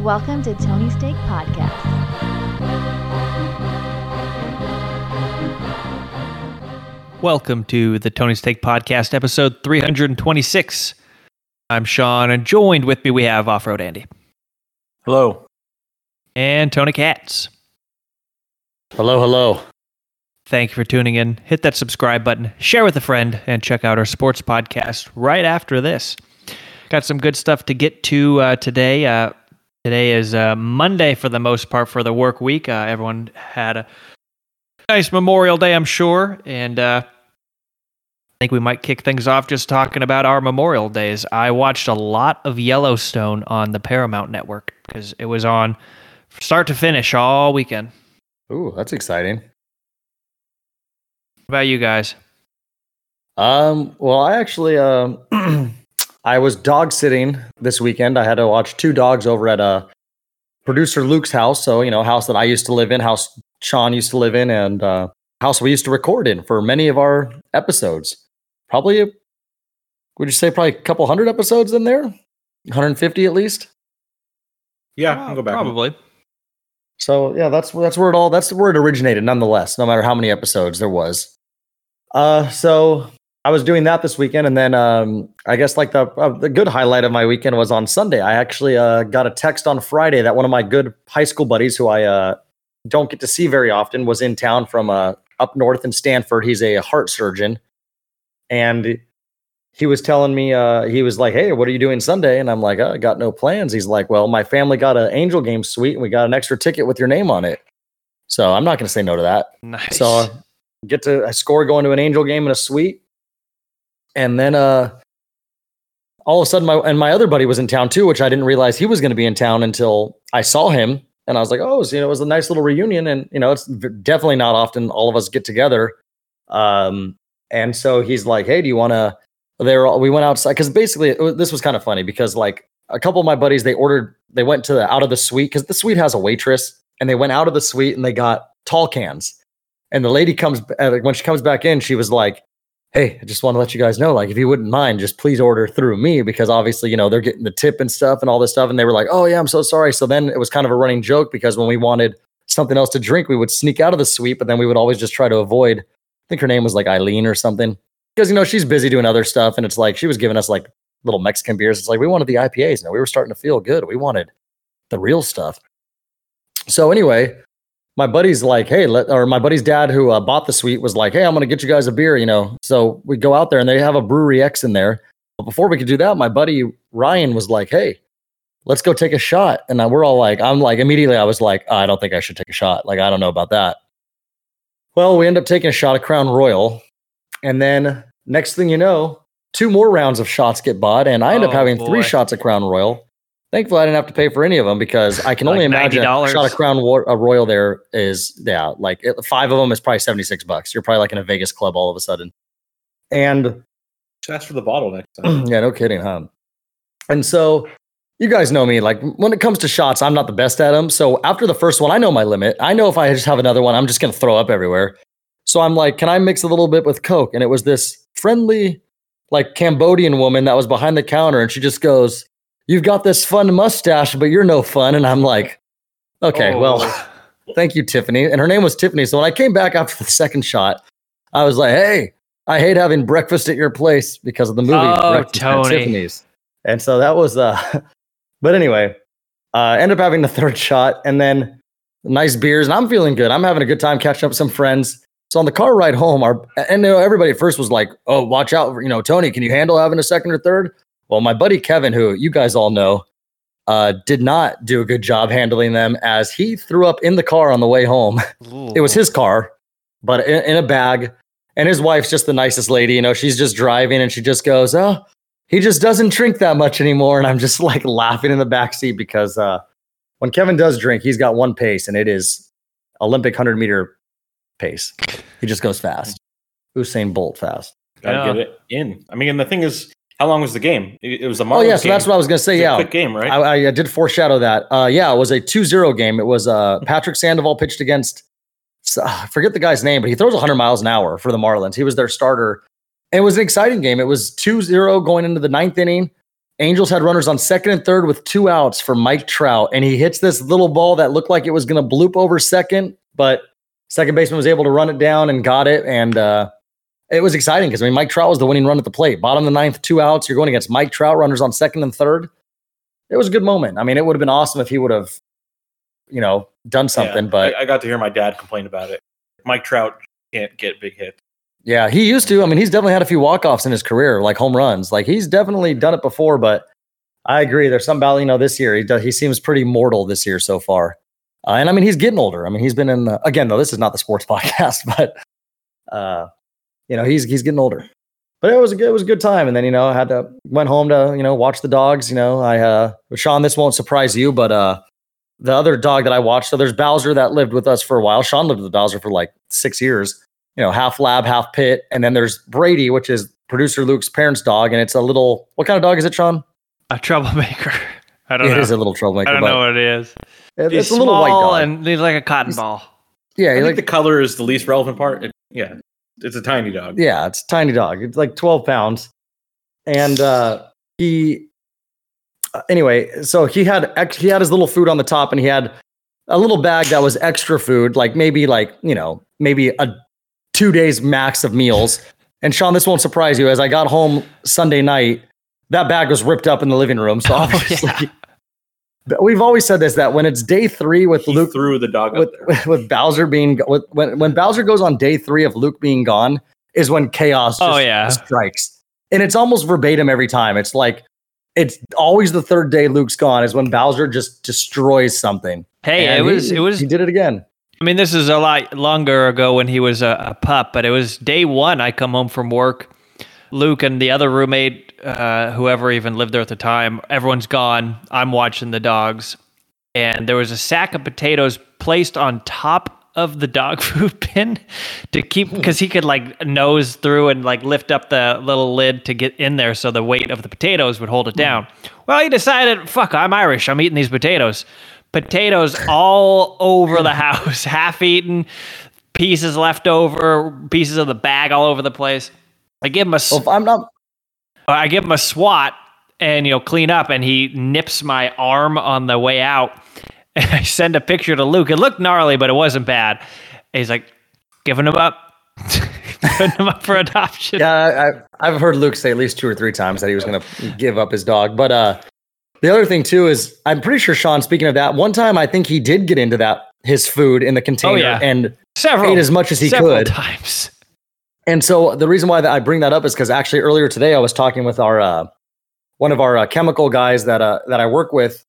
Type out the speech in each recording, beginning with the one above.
Welcome to Tony Steak Podcast. Welcome to the Tony Steak Podcast, episode 326. I'm Sean, and joined with me we have Off Road Andy Hello. and Tony Katz. Hello, hello. Thank you for tuning in. Hit that subscribe button, share with a friend, and check out our sports podcast right after this. Got some good stuff to get to uh, today. Uh, today is uh, Monday for the most part for the work week. Uh, everyone had a nice Memorial Day, I'm sure, and uh, I think we might kick things off just talking about our Memorial Days. I watched a lot of Yellowstone on the Paramount Network because it was on start to finish all weekend. Ooh, that's exciting. What about you guys? Um, well, I actually um I was dog sitting this weekend. I had to watch two dogs over at uh producer Luke's house. So, you know, house that I used to live in, house Sean used to live in, and uh house we used to record in for many of our episodes. Probably would you say probably a couple hundred episodes in there? 150 at least? Yeah, I'll go back. Probably. So yeah, that's that's where it all that's where it originated. Nonetheless, no matter how many episodes there was. Uh, so I was doing that this weekend, and then um, I guess like the uh, the good highlight of my weekend was on Sunday. I actually uh, got a text on Friday that one of my good high school buddies, who I uh, don't get to see very often, was in town from uh, up north in Stanford. He's a heart surgeon, and he was telling me uh, he was like, "Hey, what are you doing Sunday?" And I'm like, oh, "I got no plans." He's like, "Well, my family got an Angel Game suite, and we got an extra ticket with your name on it." So I'm not going to say no to that. Nice. So get to I score going to an Angel game in a suite, and then uh, all of a sudden my and my other buddy was in town too, which I didn't realize he was going to be in town until I saw him, and I was like, oh, so, you know, it was a nice little reunion, and you know, it's definitely not often all of us get together. Um, and so he's like, hey, do you want to? They all, we went outside because basically this was kind of funny because like a couple of my buddies they ordered they went to the out of the suite because the suite has a waitress and they went out of the suite and they got tall cans and the lady comes uh, when she comes back in she was like hey i just want to let you guys know like if you wouldn't mind just please order through me because obviously you know they're getting the tip and stuff and all this stuff and they were like oh yeah i'm so sorry. So then it was kind of a running joke because when we wanted something else to drink we would sneak out of the suite but then we would always just try to avoid i think her name was like eileen or something because you know she's busy doing other stuff and it's like she was giving us like little mexican beers. It's like we wanted the ipas now we were starting to feel good. We wanted the real stuff. So anyway my buddy's like, hey, let, or my buddy's dad who uh, bought the suite was like, hey, I'm gonna get you guys a beer, you know. So we go out there and they have a brewery X in there. But before we could do that, my buddy Ryan was like, hey, let's go take a shot. And I, we're all like, I'm like, immediately I was like, I don't think I should take a shot. Like, I don't know about that. Well, we end up taking a shot of Crown Royal, and then next thing you know, two more rounds of shots get bought, and I end up Oh, having boy. three shots of Crown Royal. Thankfully, I didn't have to pay for any of them because I can Like only imagine a shot of Crown War, a Royal there is yeah, like it, five of them is probably seventy six bucks. You're probably like in a Vegas club all of a sudden, and Just ask for the bottle next time. yeah, no kidding, huh? And so you guys know me. Like when it comes to shots, I'm not the best at them. So after the first one, I know my limit. I know if I just have another one, I'm just gonna throw up everywhere. So I'm like, can I mix a little bit with Coke? And it was this friendly, like Cambodian woman that was behind the counter, and she just goes, "You've got this fun mustache, but you're no fun." And I'm like, okay, well. Oh. Thank you, Tiffany. And her name was Tiffany. So when I came back after the second shot, I was like, hey, I hate having breakfast at your place because of the movie Oh, Breakfast Tony. Tiffany's. And so that was uh but anyway, uh end up having the third shot and then nice beers and I'm feeling good. I'm having a good time catching up with some friends. So on the car ride home, our and you know, everybody at first was like, "Oh, watch out! You know, Tony, can you handle having a second or third? Well, my buddy Kevin, who you guys all know, uh, did not do a good job handling them as he threw up in the car on the way home. It was his car, but in, in a bag. And his wife's just the nicest lady. You know, she's just driving and she just goes, Oh, he just doesn't drink that much anymore. And I'm just like laughing in the back seat because uh, when Kevin does drink, he's got one pace and it is Olympic 100 meter pace. He just goes fast. Usain Bolt fast. Gotta Yeah. get it in. I mean, and the thing is, how long was the game? It, it was a Oh, yeah. So game. that's what I was going to say. Yeah. quick game, right? I, I, did foreshadow that. Uh, yeah, it was a 2-0 game. It was uh, Patrick Sandoval pitched against I forget the guy's name, but he throws 100 miles an hour for the Marlins. He was their starter. And it was an exciting game. It was 2-0 going into the ninth inning. Angels had runners on second and third with two outs for Mike Trout, and he hits this little ball that looked like it was going to bloop over second, but second baseman was able to run it down and got it. And uh, it was exciting because I mean, Mike Trout was the winning run at the plate. Bottom of the ninth, two outs. You're going against Mike Trout, runners on second and third. It was a good moment. I mean, it would have been awesome if he would have, you know, done something. Yeah, but I, I got to hear my dad complain about it. Mike Trout can't get big hits. Yeah, he used to. I mean, he's definitely had a few walk offs in his career, like home runs. Like he's definitely done it before. But I agree. There's some about you know this year. He does. He seems pretty mortal this year so far. Uh, and I mean, he's getting older. I mean, he's been in the again though. This is not the sports podcast, but uh, you know, he's he's getting older. But it was a good, it was a good time. And then you know, I had to went home to you know watch the dogs. You know, I uh, Sean, this won't surprise you, but uh, the other dog that I watched. So there's Bowser that lived with us for a while. Sean lived with Bowser for like six years you know, half lab, half pit. And then there's Brady, which is producer Luke's parents' dog. And it's a little, what kind of dog is it, Sean? A troublemaker. I don't It know. It is a little troublemaker. I don't but know what it is. it- He's it's a little white small dog. and he's like a cotton He's- ball. yeah, I think like, the color is the least relevant part. It- yeah, it's a tiny dog. yeah, it's a tiny dog. It's like 12 pounds. And uh, he, uh, anyway, so he had, ex- he had his little food on the top and he had a little bag that was extra food, like maybe like, you know, maybe a two days max of meals. And Sean, this won't surprise you. As I got home Sunday night, that bag was ripped up in the living room. So Oh, obviously, But we've always said this that when it's day three with He Luke, threw the dog with, there. with, with Bowser being with, when when Bowser goes on day three of Luke being gone is when chaos oh, just Oh, yeah. strikes, and it's almost verbatim every time. It's like it's always the third day Luke's gone is when Bowser just destroys something. Hey, And it was he, it was he did it again. I mean, this is a lot longer ago when he was a, a pup, but it was day one. I come home from work. Luke and the other roommate, uh, whoever even lived there at the time, everyone's gone. I'm watching the dogs. And there was a sack of potatoes placed on top of the dog food bin to keep, because he could like nose through and like lift up the little lid to get in there so the weight of the potatoes would hold it down. Well, he decided, fuck, I'm Irish. I'm eating these potatoes potatoes all over the house, half eaten, pieces left over, pieces of the bag all over the place. I give him a, Well, if I'm not. I give him a swat and you know clean up, and he nips my arm on the way out. And I send a picture to Luke. It looked gnarly, but it wasn't bad. And he's like, giving him up, putting him up for adoption. Yeah, I, I've heard Luke say at least two or three times that he was going to give up his dog. But uh, the other thing too is I'm pretty sure Sean. Speaking of that, one time I think he did get into that his food in the container yeah. and Several ate as much as he several could. times. And so the reason why that I bring that up is because actually earlier today I was talking with our uh, one of our uh, chemical guys that uh, that I work with,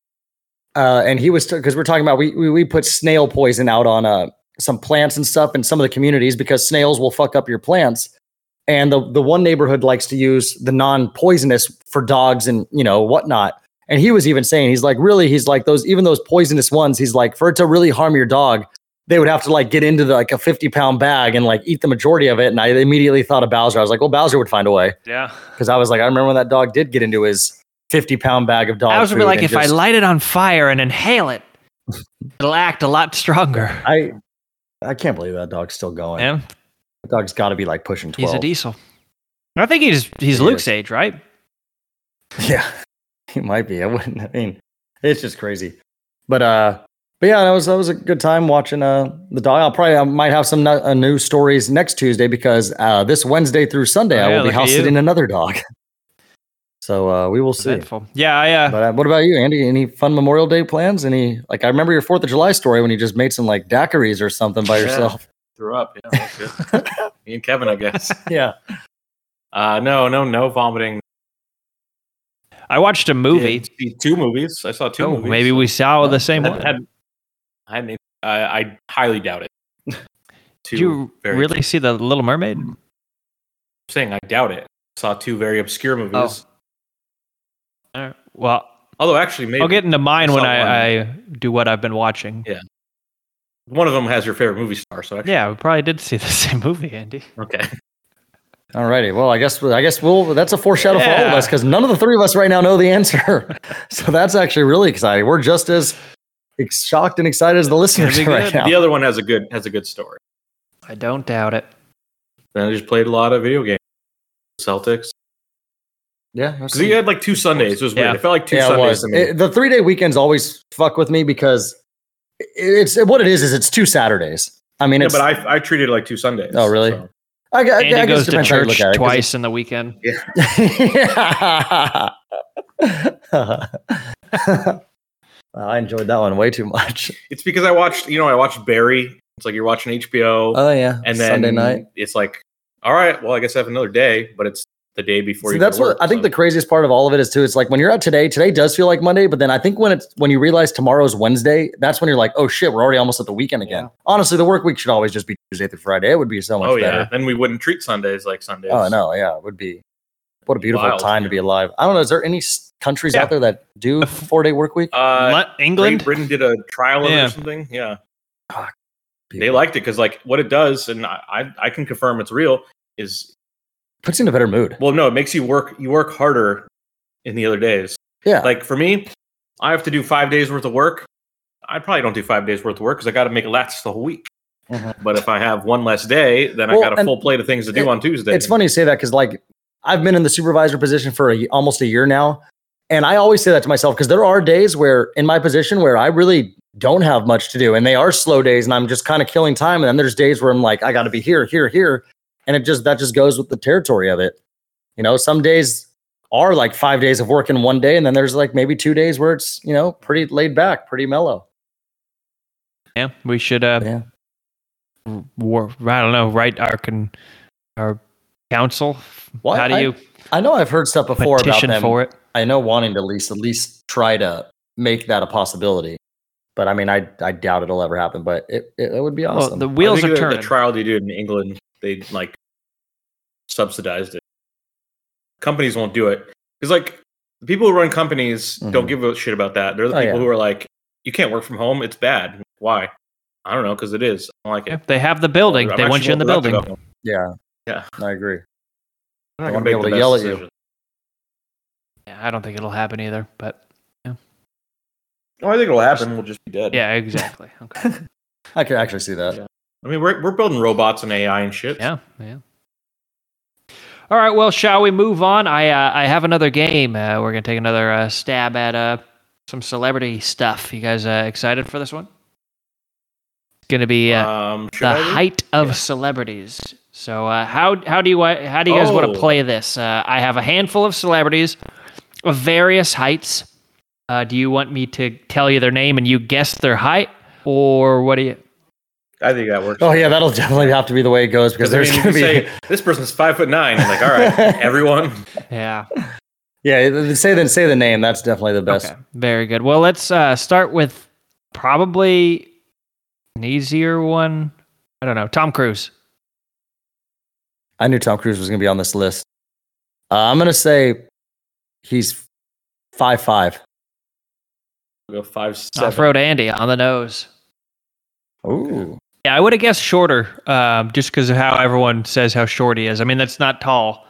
uh, and he was because we're talking about we, we we put snail poison out on uh, some plants and stuff in some of the communities because snails will fuck up your plants. And the the one neighborhood likes to use the non poisonous for dogs and you know whatnot. And he was even saying he's like really he's like those even those poisonous ones he's like for it to really harm your dog they would have to like get into the, like a 50 pound bag and like eat the majority of it. And I immediately thought of Bowser. I was like, well, Bowser would find a way. Yeah. Cause I was like, I remember when that dog did get into his 50 pound bag of dog I was food. be like, and if I light it on fire and inhale it, it'll act a lot stronger. I, I can't believe that dog's still going. Yeah, That dog's got to be like pushing 12. he's a diesel. I think he's he's He Luke's is. age, right? Yeah, he might be. I wouldn't. I mean, it's just crazy. But uh, but yeah, that was that was a good time watching uh the dog. I'll probably I might have some nu- uh, new stories next Tuesday because uh this Wednesday through Sunday Oh, I will be look at house sitting another dog. So uh, we will see. Eventful. Yeah, I uh, But uh, what about you, Andy? Any fun Memorial Day plans? Any like I remember your Fourth of July story when you just made some like daiquiris or something by Yeah. yourself. Threw up. Yeah, good. Me and Kevin, I guess. Yeah. Uh, no, no, no vomiting. I watched a movie. Did see two movies. I saw two Oh, movies. maybe we saw the same Had- one. had- I, hadn't- I, I highly doubt it. Do you very- really see the Little Mermaid? I'm saying I doubt it. Saw two very obscure movies. Oh. All right. Well, Although actually, maybe I'll get into mine I when I, I do what I've been watching. Yeah. one of them has your favorite movie star. So actually, Yeah, we probably did see the same movie, Andy. okay. Alrighty. Well, I guess I guess we'll that's a foreshadow for all of us because none of the three of us right now know the answer. so that's actually really exciting. We're just as ex- shocked and excited as the listeners be right now. The other one has a good has a good story. I don't doubt it. Then I just played a lot of video games. Celtics. Yeah, Because you had like two Sundays. It was weird. Yeah. It felt like two yeah, Sundays. was. to me. It- the three day weekends always fuck with me because it's what it is. Is it's two Saturdays. I mean, yeah, but I I treated it like two Sundays. Oh, really? so. I, gu- I, Andy I goes to depends how you church look at it, 'cause twice in the weekend. Uh, I enjoyed that one way too much. It's because I watched, you know, I watched Barry. It's like you're watching HBO, Oh yeah, and then Sunday night. it's like, all right, well, I guess I have another day, but it's the day before See, you. that's go what work, I think the craziest part of all of it is too. It's like when you're out today, today does feel like Monday, but then I think when it's when you realize tomorrow's Wednesday, that's when you're like, oh shit, we're already almost at the weekend again. Honestly, the work week should always just be Tuesday through Friday. It would be so much Oh yeah, better. then we wouldn't treat Sundays like Sundays. Oh no, yeah, it would be. What a beautiful Wild, time to be alive. I don't know. Is there any s- countries Yeah. out there that do four day work week? Uh, Le- England? Great Britain did a trial of it Yeah. or something. Yeah, they People. liked it because like what it does, and I I, I can confirm it's real. Is puts you in a better mood. well, no, it makes you work. You work harder in the other days. Yeah, Like for me, I have to do five days worth of work. I probably don't do five days worth of work because I got to make it last the whole week. Mhm. But if I have one less day, then I got a and full plate of things to do it- on Tuesday. it's funny you say that because like I've been in the supervisor position for a, almost a year now, and I always say that to myself because there are days where in my position where I really don't have much to do, and they are slow days, and I'm just kind of killing time. And then there's days where I'm like, I got to be here, here, here, and it just that just goes with the territory of it. You know, some days are like five days of work in one day, and then there's like maybe two days where it's you know pretty laid back, pretty mellow. Yeah, we should. Uh, Yeah. war, I don't know. Write our con, our council. Well, How do I- you I know I've heard stuff before about petition them. for it? I know wanting to at least at least try to make that a possibility. But I mean, I I doubt it'll ever happen. But it it, it would be Well, awesome. the I wheels think are the, turning. The trial they did in England, they like subsidized it. Companies won't do it because like the people who run companies don't Mhm. give a shit about that. They're the Oh, people yeah. who are like, you can't work from home. It's bad. Why? I don't know because it is. I don't like Yeah, it. they have the building. I'm they want you in the building. productive at home. yeah, Yeah. I agree. I'm not They gonna be able to best yell at you. Yeah, I don't think it'll happen either. But Oh, I think it'll happen. We'll just be dead. yeah, exactly. Okay. I can actually see that. Yeah. I mean, we're we're building robots and AI and shit. Yeah, yeah. All right. Well, shall we move on? I uh, I have another game. Uh, we're gonna take another uh, stab at uh, some celebrity stuff. You guys uh, excited for this one? It's gonna be uh, Um, the I height of celebrities. So uh, how how do you uh, how do you guys want Oh. to play this? Uh, I have a handful of celebrities of various heights. Uh, do you want me to tell you their name and you guess their height, or what do you? I think that works. Oh yeah, that'll definitely have to be the way it goes because Because I there's mean, gonna be say this person's five foot nine. I'm like, all right, everyone. Yeah. yeah. Say then say the name. That's definitely the best. Okay, very good. Well, let's uh, start with probably an easier one. I don't know. Tom Cruise. I knew Tom Cruise was gonna be on this list. Uh, I'm gonna say he's five five. We'll go five seven. Off road Andy on the nose. Ooh. Yeah, I would have guessed shorter, um, just because of how everyone says how short he is. I mean, that's not tall.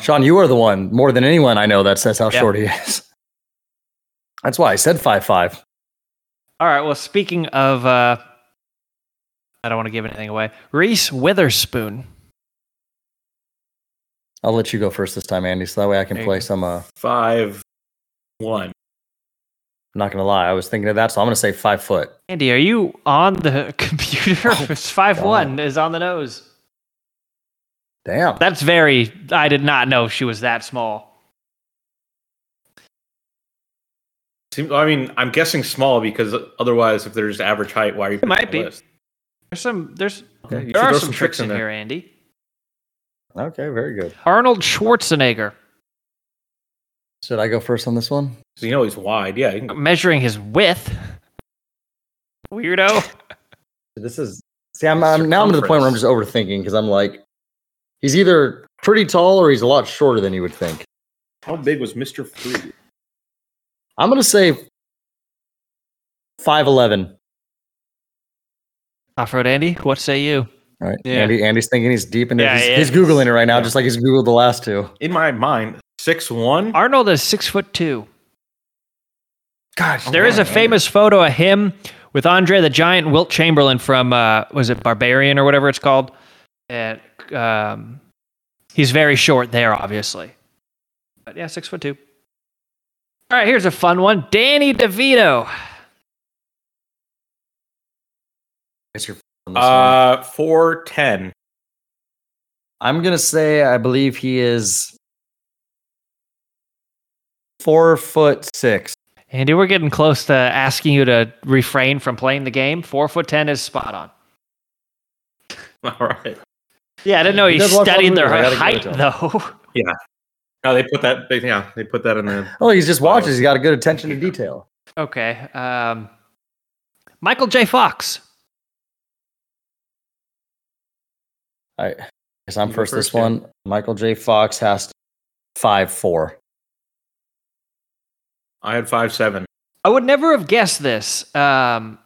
Sean, you are the one more than anyone I know that says how Yeah. short he is. That's why I said five five. All right. Well, speaking of, uh, I don't want to give anything away. Reese Witherspoon. I'll let you go first this time, Andy, so that way I can There play some. Uh, Five one. I'm not gonna lie, I was thinking of that, so I'm gonna say five foot. Andy, are you on the computer? it's five one is on the nose. Damn. That's very. I did not know she was that small. I mean, I'm guessing small because otherwise, if there's average height, why are you? It might be. list? There's some. There's Okay, you there are throw some tricks in here, Andy. Okay, very good. Arnold Schwarzenegger Should I go first on this one? So you know he's wide. Yeah, you can, measuring his width. Weirdo. This is see, I'm, I'm now I'm to the point where I'm just overthinking because I'm like, he's either pretty tall or he's a lot shorter than you would think. how big was Mister Free? I'm gonna say five eleven. Off road Andy, what say you? All right, Yeah. Andy. Andy's thinking he's deep into. Yeah, he's, he he's googling it right now, Yeah. just like he's googled the last two. In my mind, six one. Arnold is six foot two. Gosh, There is a famous photo of him with Andre the Giant and Wilt Chamberlain from uh, was it Barbarian or whatever it's called, and um, he's very short there, obviously. But yeah, six foot two. All right, here's a fun one. Danny DeVito. Guess you're on this. Uh, four ten. I'm gonna say I believe he is four foot six. Andy, we're getting close to asking you to refrain from playing the game. Four foot ten is spot on. All right. Yeah, I didn't know He you does watch a lot of studied their movies, I gotta height give it though. No, they put that. They, yeah, they put that in the. Oh, he's just watches. He's got a good attention to detail. Okay. Um, Michael J. Fox. All right. Guess I'm You go first, this first, yeah. one. Michael J. Fox has five four. I had five seven. I would never have guessed this. Um,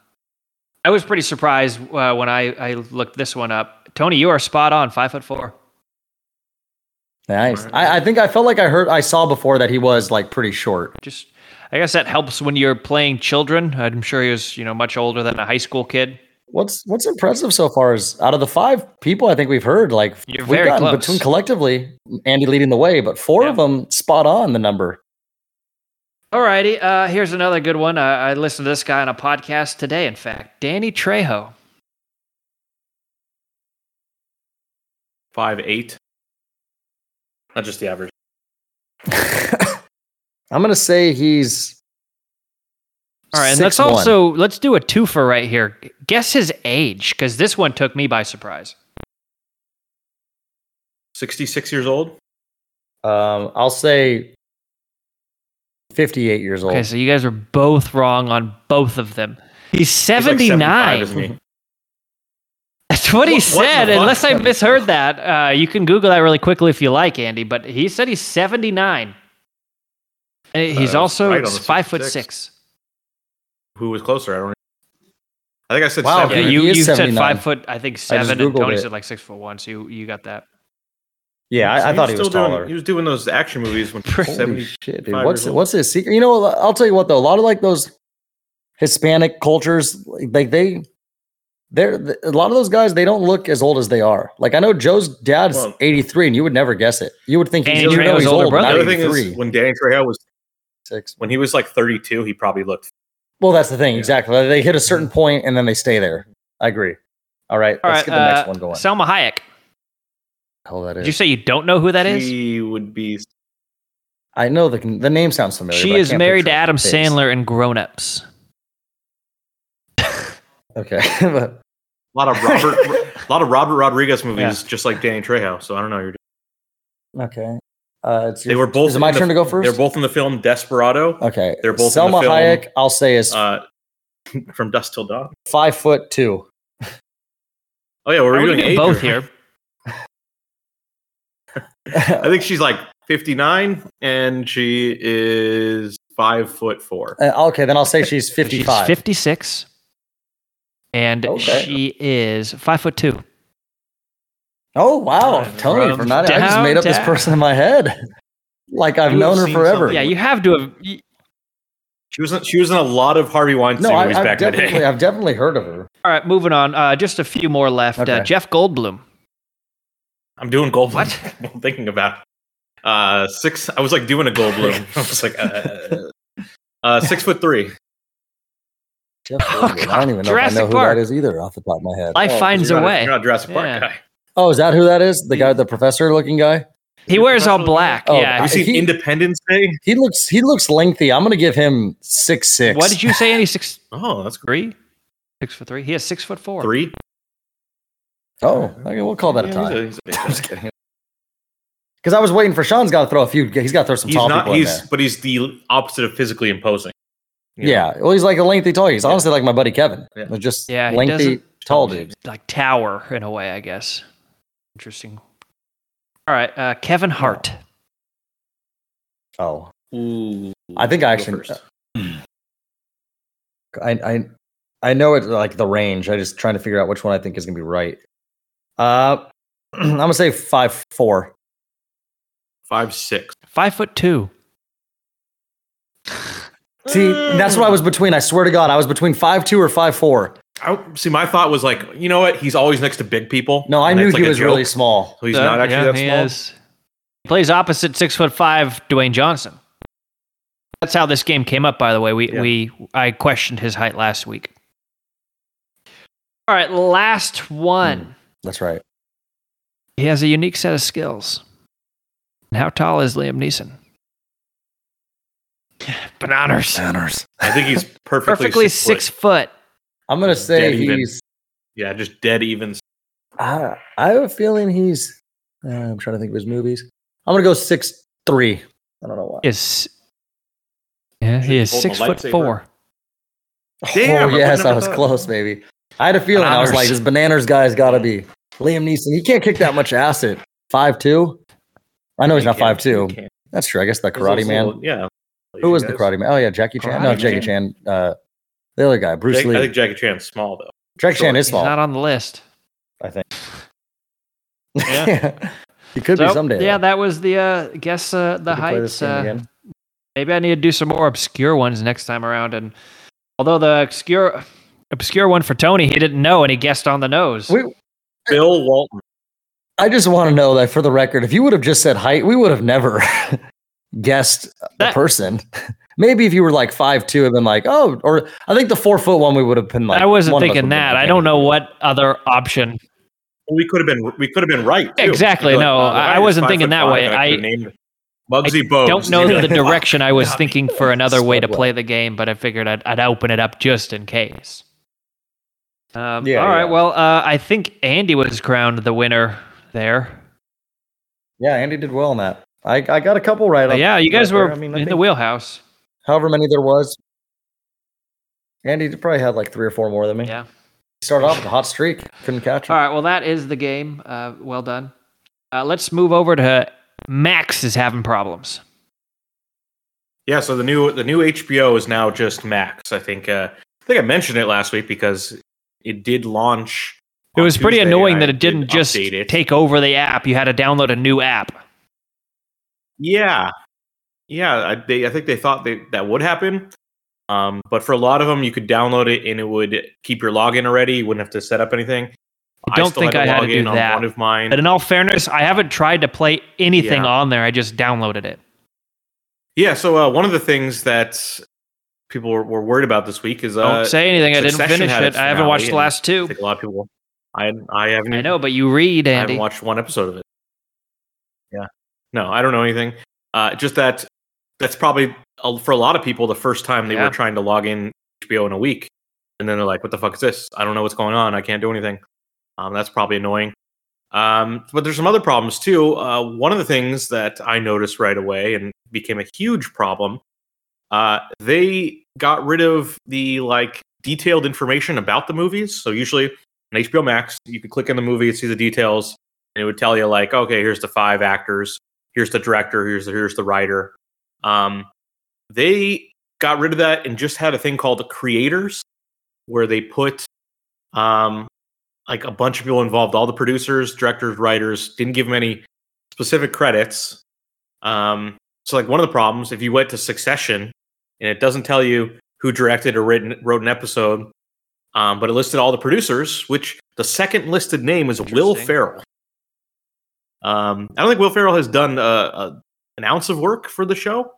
I was pretty surprised uh, when I, I looked this one up. Tony, you are spot on. Five foot four. Nice. Alright. I, I think I felt like I heard I saw before that he was like pretty short. Just, I guess that helps when you're playing children. I'm sure he was, you know, much older than a high school kid. What's what's impressive so far is out of the five people I think we've heard, like You're we've very gotten close. between collectively, Andy leading the way, but four of them spot on the number. Alrighty, uh, here's another good one. Uh, I listened to this guy on a podcast today. In fact, Danny Trejo. Five eight. Not just the average. I'm gonna say he's All right, and let's 6'1". also let's do a twofer right here. Guess his age, because this one took me by surprise. Sixty six years old. um I'll say 58 years old. Okay, so you guys are both wrong on both of them. He's He's like 79. 75. That's what he What- what said. the fuck? Unless I misheard that, uh, you can Google that really quickly if you like, Andy. But he said he's 79. And he's Uh, also right five foot 66. six. Who was closer? I don't. I think I said Wow, Yeah, seven. Okay, you, you said five foot, I think seven, and Tony it. said like six foot one. So you, you got that. Yeah, I, I thought he was still taller. Doing, he was doing those action movies when he was Holy seventy. shit, dude! What's years old. what's his secret? You know, I'll tell you what though. A lot of like those Hispanic cultures, like they, they're a lot of those guys. They don't look as old as they are. Like I know Joe's dad's Well- 83, and you would never guess it. You would think he's, Danny you know he's older old, brother. The other thing is when Danny Trejo was Six. when he was like thirty two, he probably looked. Well, that's the thing. Yeah. Exactly. They hit a certain point and then they stay there. I agree. All right, All let's right, get the next uh, one going. Salma Hayek. Hell, that Did you say you don't know who that is? He would be. I know the the name sounds familiar. She but I is can't married to Adam face. Sandler in Grown Ups. Okay, but A lot of Robert, a lot of Robert Rodriguez movies, Yeah. just like Danny Trejo. So I don't know. You're, okay. Uh, it's they your- were both. Is it my the- turn to go first? They're both in the film Desperado. Okay. they're both in the Salma film, Hayek. I'll say is Uh, from Dusk Till Dawn. five foot two. Oh yeah, we're Are we doing doing both here. I think she's like 59 and she is five foot four. Uh, okay, then I'll say she's She's 56. And Okay. she is five foot two. Oh wow, Uh, Tony! from From that, I just made up this person in my head. Like I've You known her forever. something. Yeah, you have to have. y- She was in, she was in a lot of Harvey Weinstein No, movies I've back in the day. I've definitely heard of her. All right, moving on. Uh, just a few more left. Uh, Jeff Goldblum. I'm doing Goldblum. What? I'm thinking about uh six. I was like doing a Goldblum. I was like uh, uh, six foot three. Jeff Oh, I don't even know Jurassic if I know who Park. that is either off the top of my head. Life oh, finds You're a not way. You're not a Jurassic Park Yeah. guy. Oh, is that who that is? The guy, the professor looking guy. He wears all black. Oh, yeah. Have you seen he- Independence Day? He looks he looks lengthy. I'm gonna give him six six. What did you say? Andy? Six Oh, that's great. three? Six foot three. He has six foot four. Three. Oh, okay, we'll call that a Yeah, tie. he's a- he's a big I'm just kidding. Because I was waiting for Sean's got to throw a few. He's got to throw some He's tall not. people in He's there. but he's the opposite of physically imposing. You know? Yeah, well, he's like a lengthy tall. He's Yeah. honestly like my buddy Kevin. Yeah. Just Yeah, lengthy tall dude. Like tower in a way, I guess. Interesting. All right, uh, Kevin Hart. Oh, Ooh. I think I actually. first. I I I know it like the range. I just trying to figure out which one I think is gonna be right. Uh, I'm gonna say five four. five six. Five foot two. See, that's what I was between. I swear to God, I was between five two or five four. I, see, my thought was like, you know what? He's always next to big people. No, I and knew it's he like a was really small. So he's not actually yeah, that he small. is. He plays opposite six foot five Dwayne Johnson. That's how this game came up, by the way. We Yeah. we I questioned his height last week. All right, last one. Hmm, that's right. He has a unique set of skills. And how tall is Liam Neeson? Bananas. Banners. I think he's perfectly, Perfectly six six foot. foot. I'm gonna say Dead even. he's. Yeah, just dead even. I, I have a feeling he's. Uh, I'm trying to think of his movies. I'm gonna go six three. I don't know why. Is yeah, he is six foot four. Damn, oh I yes, I was thought. close, baby. I had a feeling. I was like, this bananas guy's got to be Liam Neeson. He can't kick that much ass at five two. I know he's not He five two. That's true. I guess the Karate also- Man. Yeah. Who was the Karate Man? Oh yeah, Jackie Chan. no, Karate Jackie Chan. Uh, the other guy, Bruce Jack- Lee. I think Jackie Chan's small though. Jackie Chan Short. is He's small. not on the list. I think. Yeah. he could be someday. yeah, though. that was the uh guess uh the We could heights. Uh, maybe I need to do some more obscure ones next time around. And although the obscure obscure one for Tony, he didn't know and he guessed on the nose. We, Bill Walton. I just want to know that for the record, if you would have just said height, we would have never guessed a person. Maybe if you were like five two, and been like, oh, or I think the four foot one, we would have been like. I wasn't one of us thinking that. I don't know what other option. We could have been. We could have been right. too. Exactly, Like, no, the I wasn't thinking that way. and I- could've named Muggsy Bogues. Don't know the direction I was thinking for another way to play the game, but I figured I'd, I'd open it up just in case. Um, Yeah, all right. yeah. Well, uh, I think Andy was crowned the winner there. Yeah, Andy did well on that. I, I got a couple right. But yeah, you right guys there. were I mean, I in the wheelhouse. however many there was. Andy probably had like three or four more than me. Yeah. He started off with a hot streak. Couldn't catch him. All right. Well, that is the game. Uh, well done. Uh, let's move over to Max is having problems. Yeah, so the new the new HBO is now just Max. I think uh, I think I mentioned it last week because it did launch. It on was pretty Tuesday, annoying that it didn't did just it. take over the app. You had to download a new app. Yeah, yeah. I, they, I think they thought they, that would happen, um, but for a lot of them, you could download it and it would keep your login already. You wouldn't have to set up anything. I don't think I had to do in on that. One of mine. But in all fairness, I haven't tried to play anything Yeah. on there. I just downloaded it. Yeah. So uh, one of the things that people were, were worried about this week is Don't uh, say anything. I didn't finish it. I haven't watched the last I two. think a lot of people. I I haven't. I know, but you read, and I haven't watched one episode of it. No, I don't know anything. Uh, just that that's probably uh, for a lot of people the first time they Yeah. were trying to log in HBO in a week, and then they're like, "What the fuck is this? I don't know what's going on. I can't do anything." Um, that's probably annoying. Um, but there's some other problems too. Uh, one of the things that I noticed right away and became a huge problem. Uh, they got rid of the like detailed information about the movies. So usually on HBO Max, you could click on the movie and see the details, and it would tell you like, okay, here's the five actors, here's the director, here's the, here's the writer. Um, they got rid of that and just had a thing called the creators, where they put um, like a bunch of people involved, all the producers, directors, writers, didn't give them any specific credits. Um, so like one of the problems, if you went to Succession and it doesn't tell you who directed or written, wrote an episode, um, but it listed all the producers, which the second listed name is Will Interesting. Um, I don't think Will Ferrell has done a, a, an ounce of work for the show.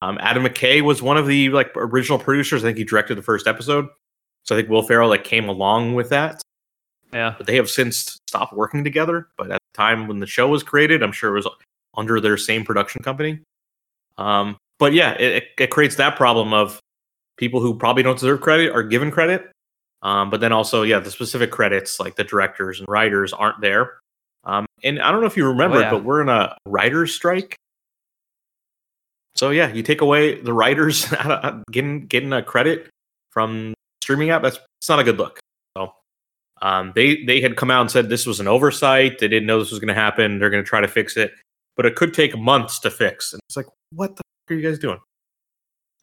Um, Adam McKay was one of the like original producers. I think he directed the first episode. So I think Will Ferrell like came along with that. Yeah. But they have since stopped working together. But at the time when the show was created, I'm sure it was under their same production company. Um, but yeah, it, it, it creates that problem of people who probably don't deserve credit are given credit. Um, but then also, yeah, the specific credits like the directors and writers aren't there. Um, and I don't know if you remember Oh, yeah. but we're in a writer's strike. So yeah, you take away the writers getting getting a credit from streaming app. That's it's not a good look. So um, they they had come out and said this was an oversight. They didn't know this was going to happen. They're going to try to fix it, but it could take months to fix. And it's like, what the fuck are you guys doing?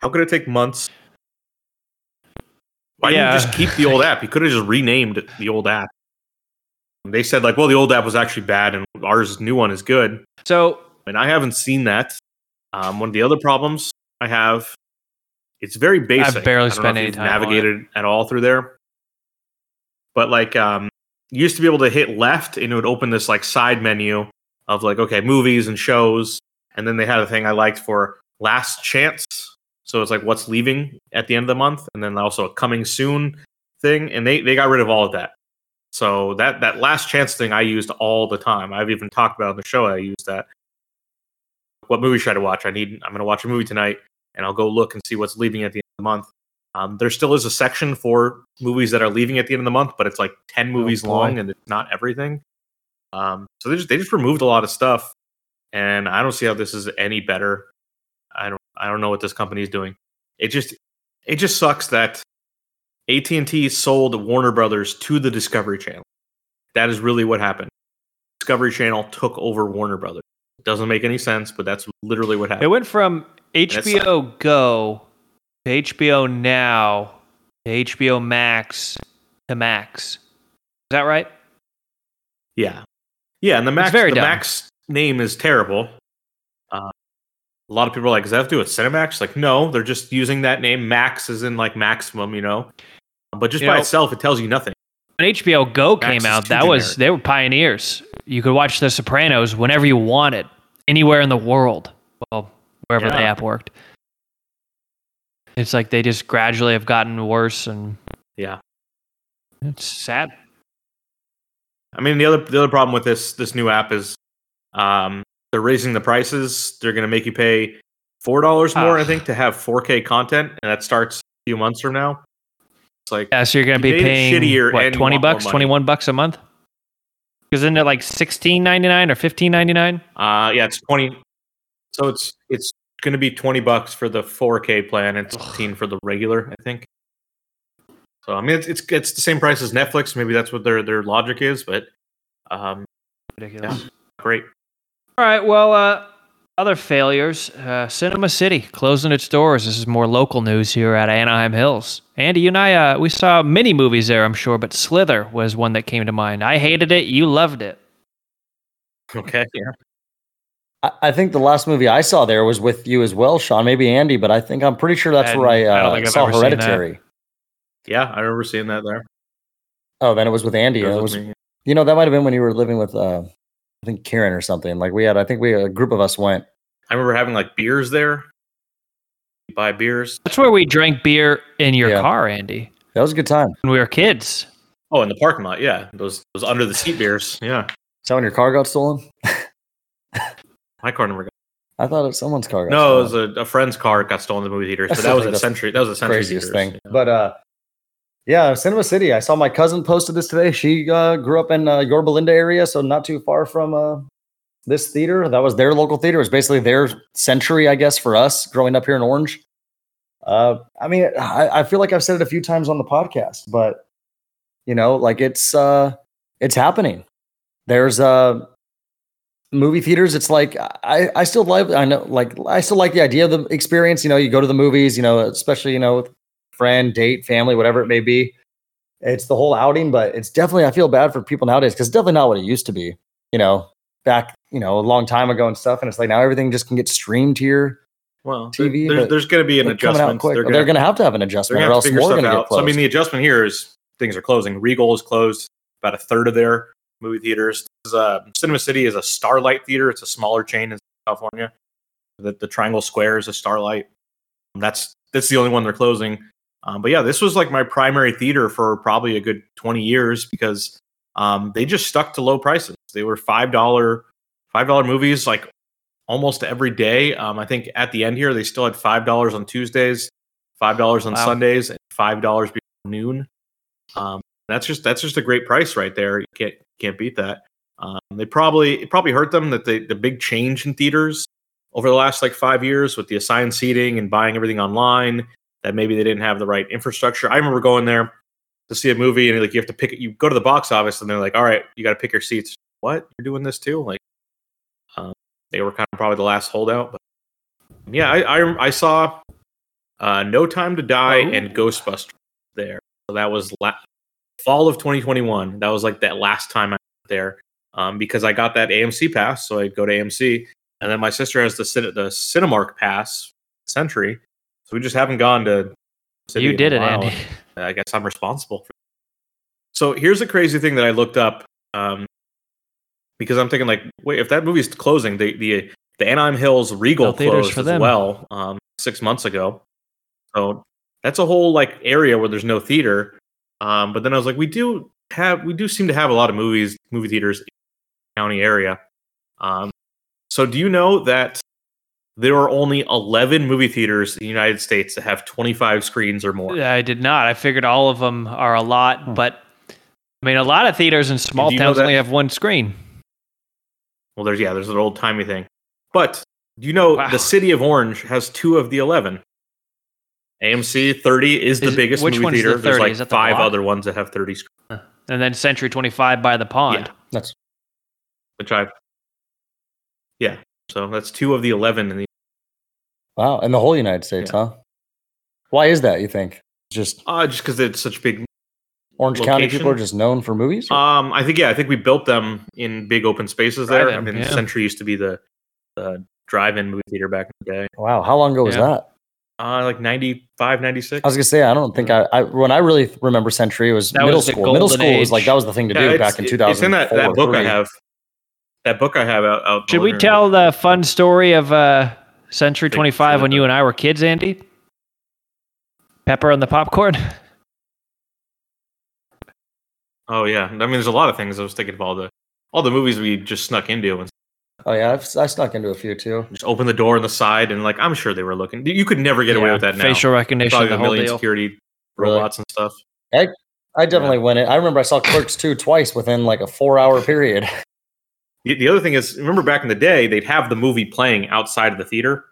How could it take months? Why Yeah. didn't you just keep the old app? You could have just renamed the old app. They said like, well, the old app was actually bad, and ours new one is good. So And I haven't seen that. Um, one of the other problems I have, it's very basic. barely I don't know spent any time navigated at all through there. But like, um, you used to be able to hit left, and it would open this like side menu of like okay movies and shows, and then they had a thing I liked for last chance. So it's like what's leaving at the end of the month, and then also a coming soon thing, and they they got rid of all of that. So that that last chance thing I used all the time. I've even talked about on the show. I used that. What movie should I watch? I need. I'm going to watch a movie tonight, and I'll go look and see what's leaving at the end of the month. Um, there still is a section for movies that are leaving at the end of the month, but it's like ten movies boy. long, and it's not everything. Um, so they just they just removed a lot of stuff, and I don't see how this is any better. I don't I don't know what this company is doing. It just it just sucks that AT and T sold Warner Brothers to the Discovery Channel. That is really what happened. Discovery Channel took over Warner Brothers. It doesn't make any sense, but that's literally what happened. It went from HBO Go to HBO Now to HBO Max to Max. Is that right? Yeah, yeah, and the Max the dumb. Max name is terrible. Uh, a lot of people are like, "Does that have to do with Cinemax?" Like, no, they're just using that name. Max is in like maximum, you know. But just You by know- itself, it tells you nothing. When HBO Go Max came out, too that was they were pioneers. You could watch The Sopranos whenever you wanted, anywhere in the world. Well, wherever the app worked. It's like they just gradually have gotten worse, and Yeah, it's sad. I mean the other the other problem with this this new app is, um, they're raising the prices. They're going to make you pay four dollars more, I Ah. think, to have 4K content, and that starts a few months from now. It's like Yeah, so you're gonna You be paying what twenty bucks, twenty one bucks a month. Because isn't it like sixteen ninety nine or fifteen ninety nine? Uh yeah, it's twenty. So it's it's to be twenty bucks for the 4K plan and sixteen for the regular, I think. So I mean, it's it's it's the same price as Netflix. Maybe that's what their their logic is, but um, Ridiculous. great. All right. Well, uh, other failures. Uh, Cinema City closing its doors. This is more local news here at Anaheim Hills. Andy, you and I, uh, we saw many movies there, I'm sure, but Slither was one that came to mind. I hated it. You loved it. Okay, yeah. I, I think the last movie I saw there was with you as well, Sean. Maybe Andy, but I think I'm pretty sure that's And where I, I uh, I've saw ever seen that. Hereditary. Yeah, I remember seeing that there. Oh, then it was with Andy. It and It was was, with me. you know, that might have been when you were living with, uh, I think Karen or something. Like we had, I think we a group of us went. I remember having like beers there. You buy beers. That's where we drank beer in your Yeah. car, Andy, That was a good time. when we were kids. Oh, in the parking lot. Yeah, those those under the seat beers. Yeah, Is that when your car got stolen? my car never got. I thought it, was someone's car got No, it was a, a friend's car that got stolen in the movie theater. I but that was think a century. That was a century craziest theaters. thing. Yeah. But uh, yeah, Cinema City. I saw my cousin posted this today. She uh, grew up in uh, Yorba Linda area, so not too far from uh, this theater. That was their local theater. It was basically their century, I guess, for us growing up here in Orange. Uh, I mean, I, I feel like I've said it a few times on the podcast, but you know, like it's uh, it's happening. There's uh, movie theaters. It's like I I still love. I know, like I still like the idea of the experience. You know, you go to the movies. You know, especially you know, friend, date, family, whatever it may be. It's the whole outing, but it's definitely I feel bad for people nowadays because it's definitely not what it used to be. You know, back you know a long time ago and stuff, and it's like now everything just can get streamed here. well, TV, there- there's, there's going to be an adjustment. quick. They're They're, gonna- have to have an adjustment, or else to more going to get closed. So I mean, the adjustment here is things are closing. Regal is closed. About a third of their movie theaters. This is, uh, Cinema City is a Starlight theater. It's a smaller chain in California. The, the Triangle Square is a Starlight. That's that's the only one they're closing. Um, but yeah, this was like my primary theater for probably a good twenty years because um, they just stuck to low prices. They were five dollar five dollar movies like almost every day. Um, I think at the end here they still had five dollars on Tuesdays, five dollars on Wow. Sundays, and five dollars before noon. Um, that's just that's just a great price right there. You can't can't beat that. Um, they probably it probably hurt them that the the big change in theaters over the last like five years with the assigned seating and buying everything online. That maybe they didn't have the right infrastructure. I remember going there to see a movie and like you have to pick you go to the box office and they're like, all right, you got to pick your seats. What you're doing this too? Like, um, they were kind of probably the last holdout. But yeah, I I, I saw uh, No Time to Die Oh. and Ghostbusters there. So that was la- fall of 2021. That was like that last time I went there um, because I got that AMC pass, so I'd go to AMC, and then my sister has the the Cinemark pass Century, so we just haven't gone to. You did it. Andy. I guess I'm responsible for. So here's a crazy thing that I looked up. Um, because I'm thinking like, wait, if that movie's closing, the the the Anaheim Hills Regal No closed for as them. well um, six months ago. So that's a whole like area where there's no theater. Um, but then I was like, we do have we do seem to have a lot of movies movie theaters in the county area. Um, so do you know that there are only 11 movie theaters in the United States that have 25 screens or more? Yeah, I did not. I figured all of them are a lot, Hmm. but I mean, a lot of theaters in small do you know towns only have one screen. Well, there's yeah, there's an old timey thing. But do you know Wow. the city of Orange has two of the 11? AMC 30 is the Is- biggest which movie one's the theater. There's like Is that the five block? other ones that have 30 screens. And then Century 25 by the pond. Yeah. That's Which I Yeah. So that's two of the 11 in the wow. In the whole United States, huh? Why is that? You think just uh just because it's such big Orange County people are just known for movies? or- Um, I think yeah, I think we built them in big open spaces there. I Drive-in, mean, yeah. Century used to be the the drive-in movie theater back in the day. wow, how long ago was that? Uh, like 95, 96. I was gonna say I don't think I, I when I really remember Century it was That middle was school. Middle golden school was like that was the thing to Yeah, do back in two thousand. It's in that, that book I have. That book I have out. out Should we tell the fun story of uh, Century 25 when you and I were kids, Andy? Pepper on the popcorn? Oh yeah, I mean, there's a lot of things I was thinking of all the all the movies we just snuck into and Oh yeah, I've, I snuck into a few too. just open the door on the side and like I'm sure they were looking. You could never get away Yeah, with that now. Facial recognition, Probably the a whole million deal. security Really? robots and stuff. I definitely went in. I remember I saw Clerks two twice within like a four hour period. The, the other thing is, remember back in the day, they'd have the movie playing outside of the theater.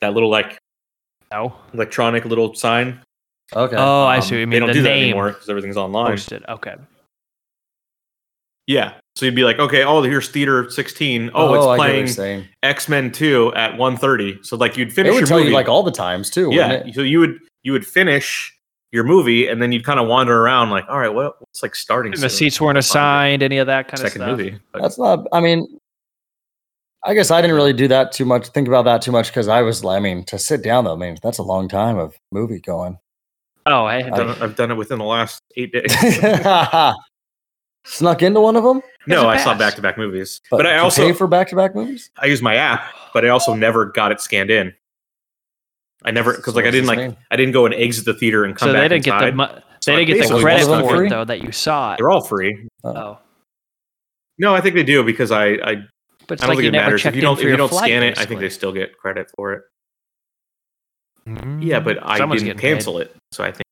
That little like No. electronic little sign. Okay. Oh, I Um, see what you mean. They don't the do that name anymore because everything's online. posted. Okay. Yeah. So you'd be like, okay, oh, here's theater 16. Oh, oh I get it's playing. X Men 2 at 1:30. So like you'd They finish would your tell movie. you like all the times too. yeah. it? So you would you would finish your movie and then you'd kind of wander around like, all right, what what's like starting? And the seats weren't assigned, any of that kind Second of stuff. movie. But That's not. I mean, I guess I didn't really do that too much. Think about that too much because I was. I mean, to sit down though, I mean, that's a long time of movie going. Oh, hey. I've done, it, I've done it within the last eight days. Snuck into one of them, no, I saw back to back movies, but, but, I also pay for back to back movies. I use my app, but I also never got it scanned in. I never because So like I didn't like mean? I didn't go and exit the theater and come So back they didn't get the mo- So they didn't get the credit was one of them for free? it though that you saw it. They're all free. Uh, Oh, No, I think they do because I I, I but it's don't like think you it matters if you don't if you don't flight, scan it. I think they still get credit for it. Mm, Yeah, but I someone's didn't getting paid. cancel it, so I think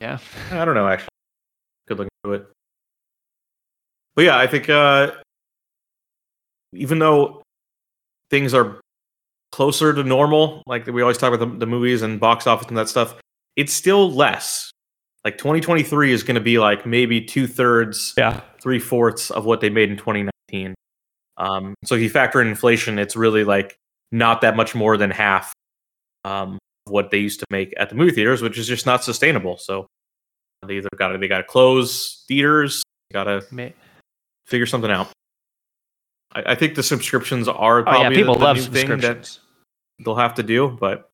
Yeah. I don't know actually. Looking into it. But yeah, I think uh even though things are closer to normal, like we always talk about the, the movies and box office and that stuff, it's still less. Like 2023 is going to be like maybe two thirds, Yeah. three fourths of what they made in 2019. Um, so if you factor in inflation, it's really like not that much more than half um, of what they used to make at the movie theaters, which is just not sustainable. So they either got to they got to close theaters, got to figure something out. I, I think the subscriptions are Oh probably yeah, the- people the love thing that subscriptions. they'll have to do, but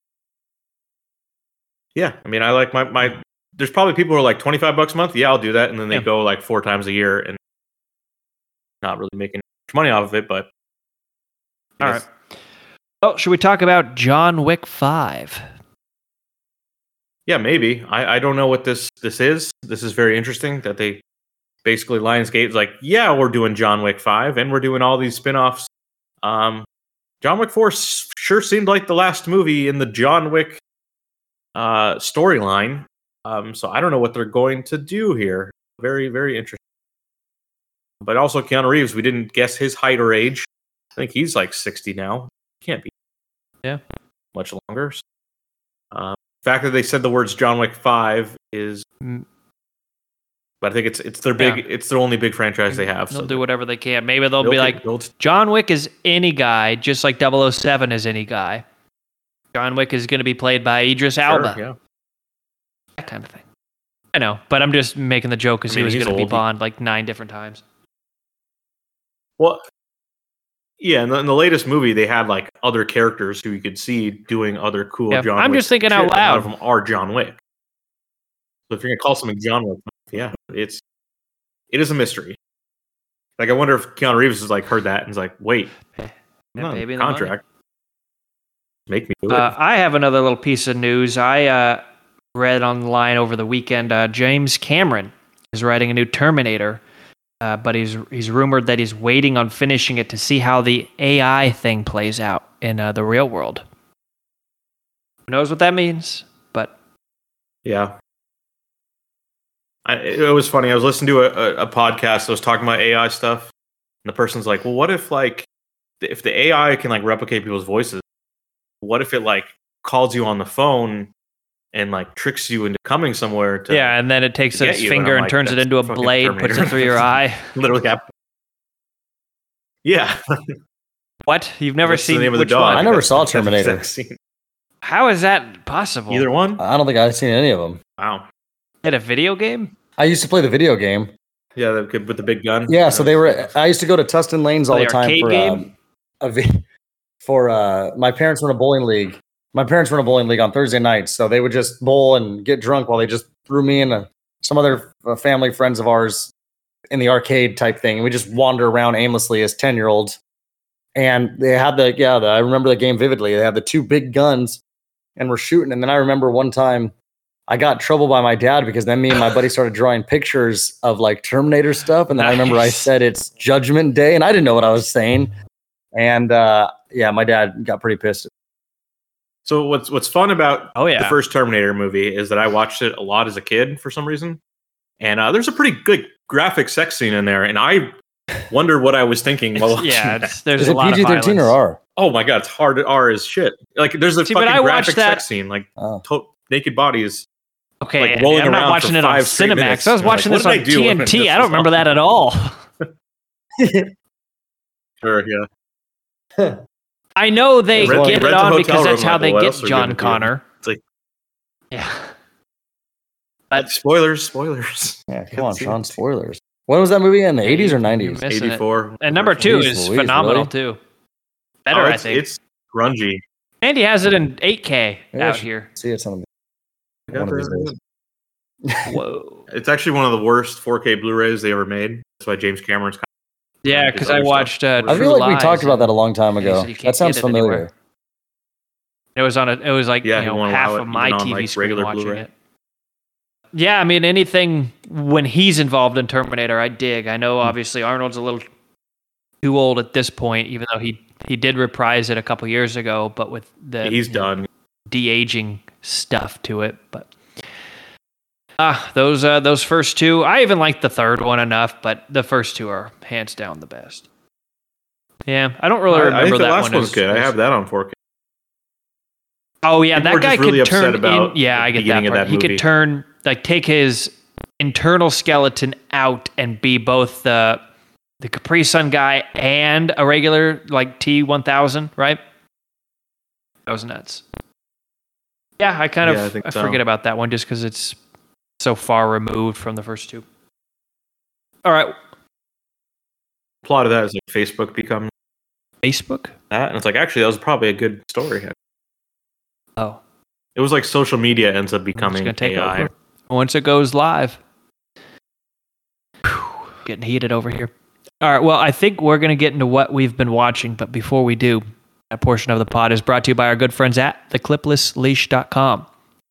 yeah, I mean, I like my my. There's probably people who are like 25 bucks a month. Yeah, I'll do that, and then they Yeah. go like four times a year and not really making much money off of it. But All right. Oh, should we talk about John Wick Five? Yeah, maybe. I I don't know what this this is. This is very interesting that they basically Lionsgate's like, yeah, we're doing John Wick five, and we're doing all these spin-offs. Um, John Wick four sure seemed like the last movie in the John Wick uh storyline. Um, so I don't know what they're going to do here. Very very interesting. But also Keanu Reeves, we didn't guess his height or age. I think he's like sixty now. Can't be. Yeah. Much longer. The fact that they said the words John Wick Five is, Mm. but I think it's it's their big, it's their only big franchise they have. They'll so do whatever they can. Maybe they'll they'll be like, they'll John Wick is any guy, just like 007 is any guy. John Wick is going to be played by Idris sure, Alba. yeah. That kind of thing. I know, but I'm just making the joke because I mean, he was going to be. Bond like nine different times. Well, yeah. In the, in the latest movie, they had like other characters who you could see doing other cool Yeah, John. I'm Wick just thinking shit, out but None loud. of them are John Wick. So if you're gonna call something John Wick, yeah, it's it is a mystery. Like I wonder if Keanu Reeves has like heard that and is like, wait, I'm Yeah, not baby, in the money. contract. Make me do it. Uh, I have another little piece of news. I uh, read online over the weekend. Uh, James Cameron is writing a new Terminator, uh, but he's he's rumored that he's waiting on finishing it to see how the AI thing plays out in uh, the real world. Who knows what that means? But Yeah. I, it was funny. I was listening to a, a, a podcast I was talking about AI stuff, and the person's like, "Well, what if like if the AI can like replicate people's voices? What if it like calls you on the phone and like tricks you into coming somewhere to yeah, and then it takes get its you, and finger I'm and like, turns it into a fucking blade, puts it through your eye. literally happen?" Yeah, What? You've never That's the seen name of the dog. one? I never saw Terminator. How is that possible? Either one. I don't think I've seen any of them. Wow. Hit a video game? I used to play the video game. Yeah, that with the big gun. Yeah, so they were. I used to go to Tustin Lanes all The the time for game? um, a vi- for uh, my parents were in a bowling league. My parents were in a bowling league on Thursday nights, so they would just bowl and get drunk while they just threw me and uh, some other uh, family friends of ours in the arcade type thing. And we just wander around aimlessly as ten year olds. And they had the yeah, the, I remember the game vividly. They had the two big guns, and we're shooting. And then I remember one time I got in trouble by my dad because then me and my buddy started drawing pictures of like Terminator stuff. And then I remember I said it's Judgment Day, and I didn't know what I was saying. And uh, yeah, my dad got pretty pissed. So what's what's fun about Oh yeah. the first Terminator movie is that I watched it a lot as a kid for some reason, and uh, there's a pretty good graphic sex scene in there, and I wonder what I was thinking while watching yeah, that. there's Is a it lot PG of thirteen or. R? Oh my god, it's hard R as shit. Like there's a See, fucking I watched graphic that- sex scene, like Oh. to- naked bodies. Okay, like, rolling I'm not around watching for it on five Cinemax. minutes. I was You're like, watching what this on I do TNT. this I don't remember on? that at all. Sure, yeah. I know they Rent- get it on because that's how they get else are we John? Connor. It's like- yeah. Uh, spoilers, spoilers. Yeah, come on, Sean. Spoilers. When was that movie in the eighties or nineties? you missed- Missing it. 84. And number two Jeez is Louise, phenomenal really? too. Better, Oh, I think. it's grungy. Andy has it in 8K Yeah, out here. See it some one of these days. Whoa. It's actually one of the worst 4K Blu-rays they ever made. That's why James Cameron's. Yeah, because I watched. Uh, I feel like we talked about that a long time ago. said you That sounds get it anywhere. familiar. It was on a. It was like Yeah, you know half it of my even on, TV like, screen regular watching Blu-ray. it. Yeah, I mean anything when he's involved in Terminator, I dig. I know obviously Arnold's a little too old at this point, even though he he did reprise it a couple years ago, but with the He's done. de aging stuff to it. But ah, those uh, those first two, I even like the third one enough, but the first two are hands down the best. Yeah, I don't really I, remember I think the that last one one's as- good. I have that on 4K. Oh yeah, People that guy really could turn. about in, yeah, I get that part. that he could turn like take his internal skeleton out and be both the the Capri Sun guy and a regular like T one thousand, right? That was nuts. Yeah, I kind Yeah, of think I so. forget about that one just because it's so far removed from the first two. All right, Plot of that is like Facebook becomes Facebook. that, and it's like actually that was probably a good story. Oh, It was like social media ends up becoming AI. over once it goes live. Whew, getting heated over here. All right, well, I think we're gonna get into what we've been watching, but before we do, that portion of the pod is brought to you by our good friends at thecliplessleash.com.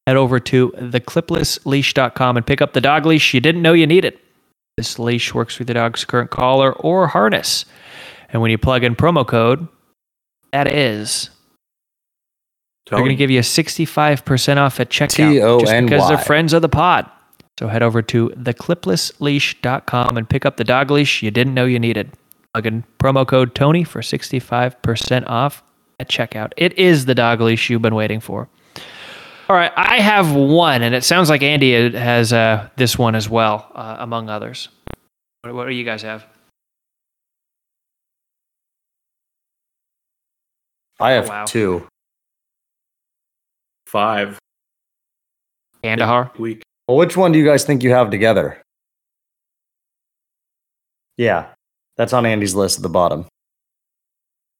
Head over to thecliplessleash.com and pick up the dog leash you didn't know you needed. This leash works with your dog's current collar or harness. And when you plug in promo code, that is they're going to give you a 65% off at checkout just because they're friends of the pod. So head over to thecliplessleash.com and pick up the dog leash you didn't know you needed. Plug in promo code Tony for 65% off at checkout. It is the dog leash you've been waiting for. All right, I have one, and it sounds like Andy has uh, this one as well, uh, among others. What, what do you guys have? I have Oh, wow. two. five Kandahar? week. Well, which one do you guys think you have together? Yeah, that's on Andy's list at the bottom.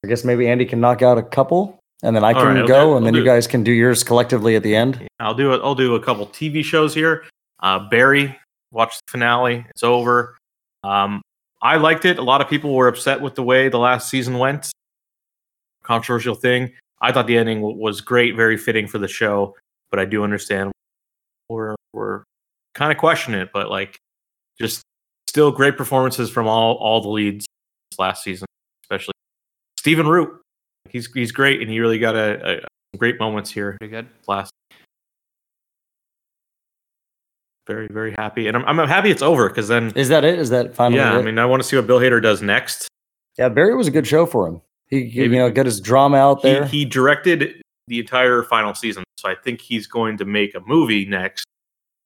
I guess maybe Andy can knock out a couple, and then I can right, go, and I'll then you do- guys can do yours collectively at the end. I'll do it. I'll do a couple TV shows here. Uh, Barry, watch the finale. It's over. Um, I liked it. A lot of people were upset with the way the last season went. Controversial thing. I thought the ending w- was great, very fitting for the show. But I do understand we're we're kind of questioning it. But like, just still great performances from all all the leads this last season, especially Stephen Root. He's he's great, and he really got a, a great moments here Pretty good. last. Very very happy, and I'm I'm happy it's over because then Is that it? Is that finally yeah, it? I mean I want to see what Bill Hader does next. yeah, Barry was a good show for him. He, he, you know, got his drama out He, there. he directed the entire final season, so I think he's going to make a movie next.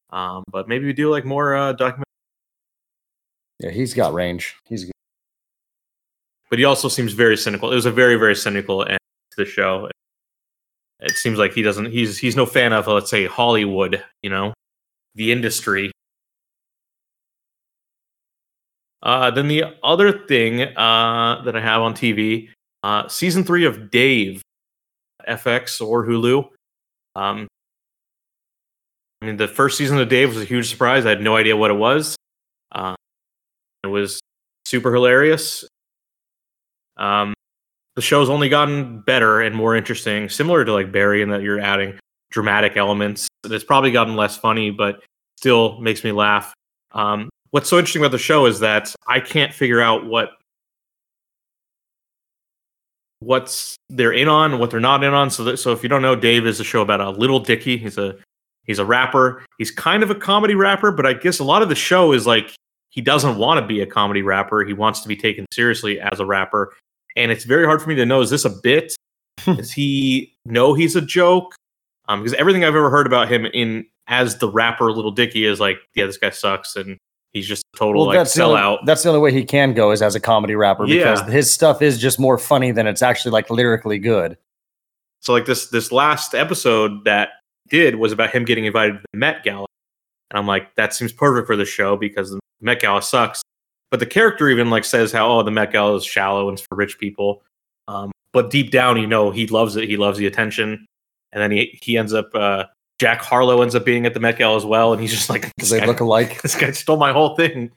Um, but maybe we do like more uh, document. yeah, he's got range. He's good. But he also seems very cynical. It was a very very cynical end to the show. It seems like he doesn't. He's he's no fan of let's say Hollywood. You know, the industry. Uh, then the other thing uh, that I have on TV, uh, season three of Dave, FX or Hulu. Um, I mean, the first season of Dave was a huge surprise. I had no idea what it was. Uh, it was super hilarious. Um, the show's only gotten better and more interesting, similar to like Barry, in that you're adding dramatic elements. It's probably gotten less funny, but still makes me laugh. Um, what's so interesting about the show is that I can't figure out what what's they're in on, what they're not in on. So, that, so if you don't know, Dave is a show about a Lil Dicky. He's a he's a rapper. He's kind of a comedy rapper, but I guess a lot of the show is like he doesn't want to be a comedy rapper. He wants to be taken seriously as a rapper, and it's very hard for me to know: is this a bit? Does he know he's a joke? Um, because everything I've ever heard about him in as the rapper Lil Dicky is like, yeah, this guy sucks, and he's just a total like that's the only, sellout. that's the only way he can go is as a comedy rapper because Yeah. his stuff is just more funny than it's actually like lyrically good. So like this this last episode that did was about him getting invited to the Met Gala, and I'm like, that seems perfect for the show because the Met Gala sucks. But the character even like says how oh the Met Gala is shallow and it's for rich people, um, but deep down you know he loves it. He loves the attention, and then he he ends up uh, Jack Harlow ends up being at the Met Gala as well, and he's just like Because they guy- look alike. this guy stole my whole thing.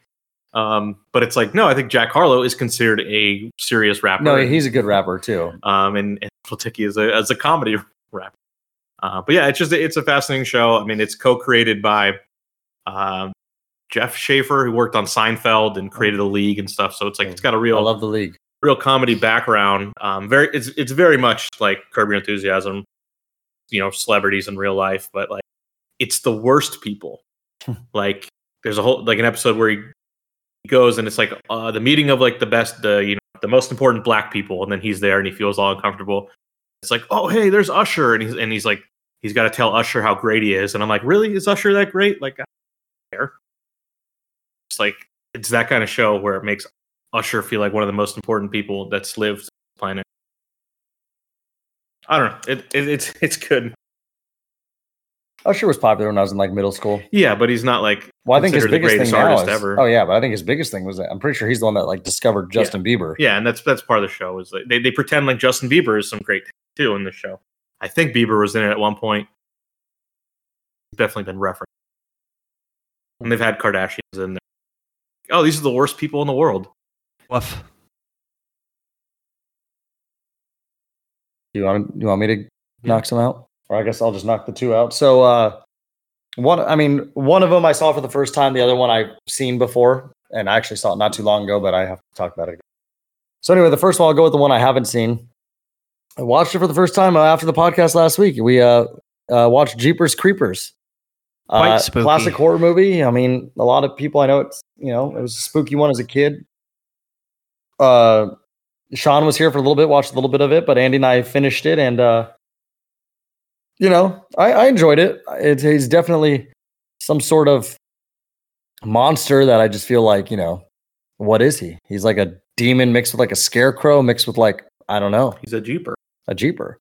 Um, but it's like no, I think Jack Harlow is considered a serious rapper. No, he's a good rapper too. um, and, and is a as a comedy rapper. Uh, but yeah, it's just it's a fascinating show. I mean, it's co-created by um, Jeff Schaffer, who worked on Seinfeld and created a league and stuff. So it's like it's got a real I love the league. real comedy background. Um, very it's it's very much like Curb Your Enthusiasm, you know, celebrities in real life, but like it's the worst people. like there's a whole like an episode where he goes and it's like uh, the meeting of like the best, the you know, the most important black people, and then he's there and he feels all uncomfortable. It's like, oh hey, there's Usher, and he's and he's like he's got to tell Usher how great he is, and I'm like, really, is Usher that great? Like, I don't care. It's like it's that kind of show where it makes Usher feel like one of the most important people that's lived on the planet. I don't know. It, it it's it's good. Usher was popular when I was in like middle school. Yeah, but he's not like Well, I think his biggest thing greatest now is, ever. oh yeah, but I think his biggest thing was that I'm pretty sure he's the one that like discovered Justin Bieber. yeah, and that's that's part of the show is like they they pretend like Justin Bieber is some great too in the show. I think Bieber was in it at one point. Definitely been referenced, and they've had Kardashians in there. Oh, these are the worst people in the world. Woof. Do you want you want me to knock some out, or I guess I'll just knock the two out. So uh, one, I mean, one of them I saw for the first time. The other one I've seen before, and I actually saw it not too long ago, but I have to talk about it. Again. So anyway, the first one I'll go with the one I haven't seen. I watched it for the first time uh, after the podcast last week. We uh, uh, watched Jeepers Creepers. Quite Uh, spooky. Classic horror movie. I mean, a lot of people I know it's you know it was a spooky one as a kid. Uh, Sean was here for a little bit, watched a little bit of it, but Andy and I finished it, and uh, you know, I, I enjoyed it. It he's definitely some sort of monster that I just feel like you know, what is he? He's like a demon mixed with like a scarecrow mixed with like I don't know He's a Jeeper. a jeeper.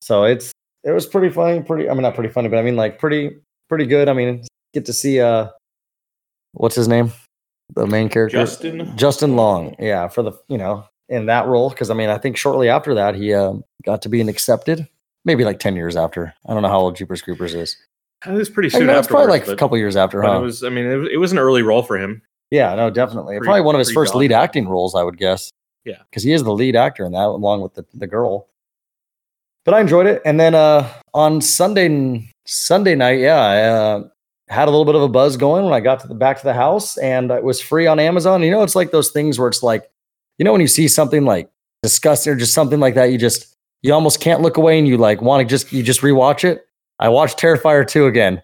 So it's it was pretty funny, pretty I mean not pretty funny, but I mean like pretty pretty good. I mean get to see uh what's his name? The main character. Justin. Justin Long. Yeah, for the you know, in that role cuz I mean I think shortly after that he uh, got to be an accepted maybe like 10 years after. I don't know how old Jeepers Creepers is. It was pretty I soon know, it's probably afterwards, like a couple years after, huh? it was, I mean, it was, it was an early role for him. Yeah, no, definitely. Pre- Probably one of his first lead acting roles, I would guess. Yeah. because he is the lead actor in that, along with the, the girl. But I enjoyed it, and then uh, on Sunday Sunday night, yeah, I uh, had a little bit of a buzz going when I got to the back to the house, and it was free on Amazon. You know, it's like those things where it's like, you know, when you see something like disgusting or just something like that, you just you almost can't look away, and you like want to just you just rewatch it. I watched Terrifier two again,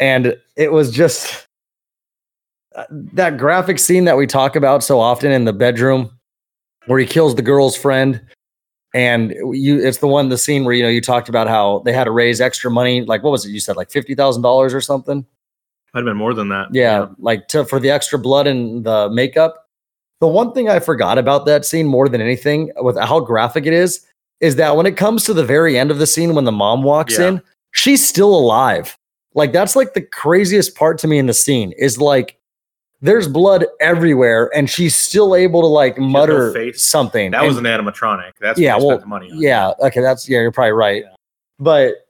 and it was just uh, that graphic scene that we talk about so often in the bedroom where he kills the girl's friend and you it's the one the scene where you know you talked about how they had to raise extra money like what was it you said like $50,000 or something Might have been more than that. yeah, like to for the extra blood and the makeup the one thing i forgot about that scene more than anything with how graphic it is is that when it comes to the very end of the scene when the mom walks Yeah. in she's still alive like that's like the craziest part to me in the scene is like there's blood everywhere and she's still able to like mutter something That was an animatronic. That's Yeah, yeah, well, spent the money on. yeah. Okay. That's yeah. You're probably right. But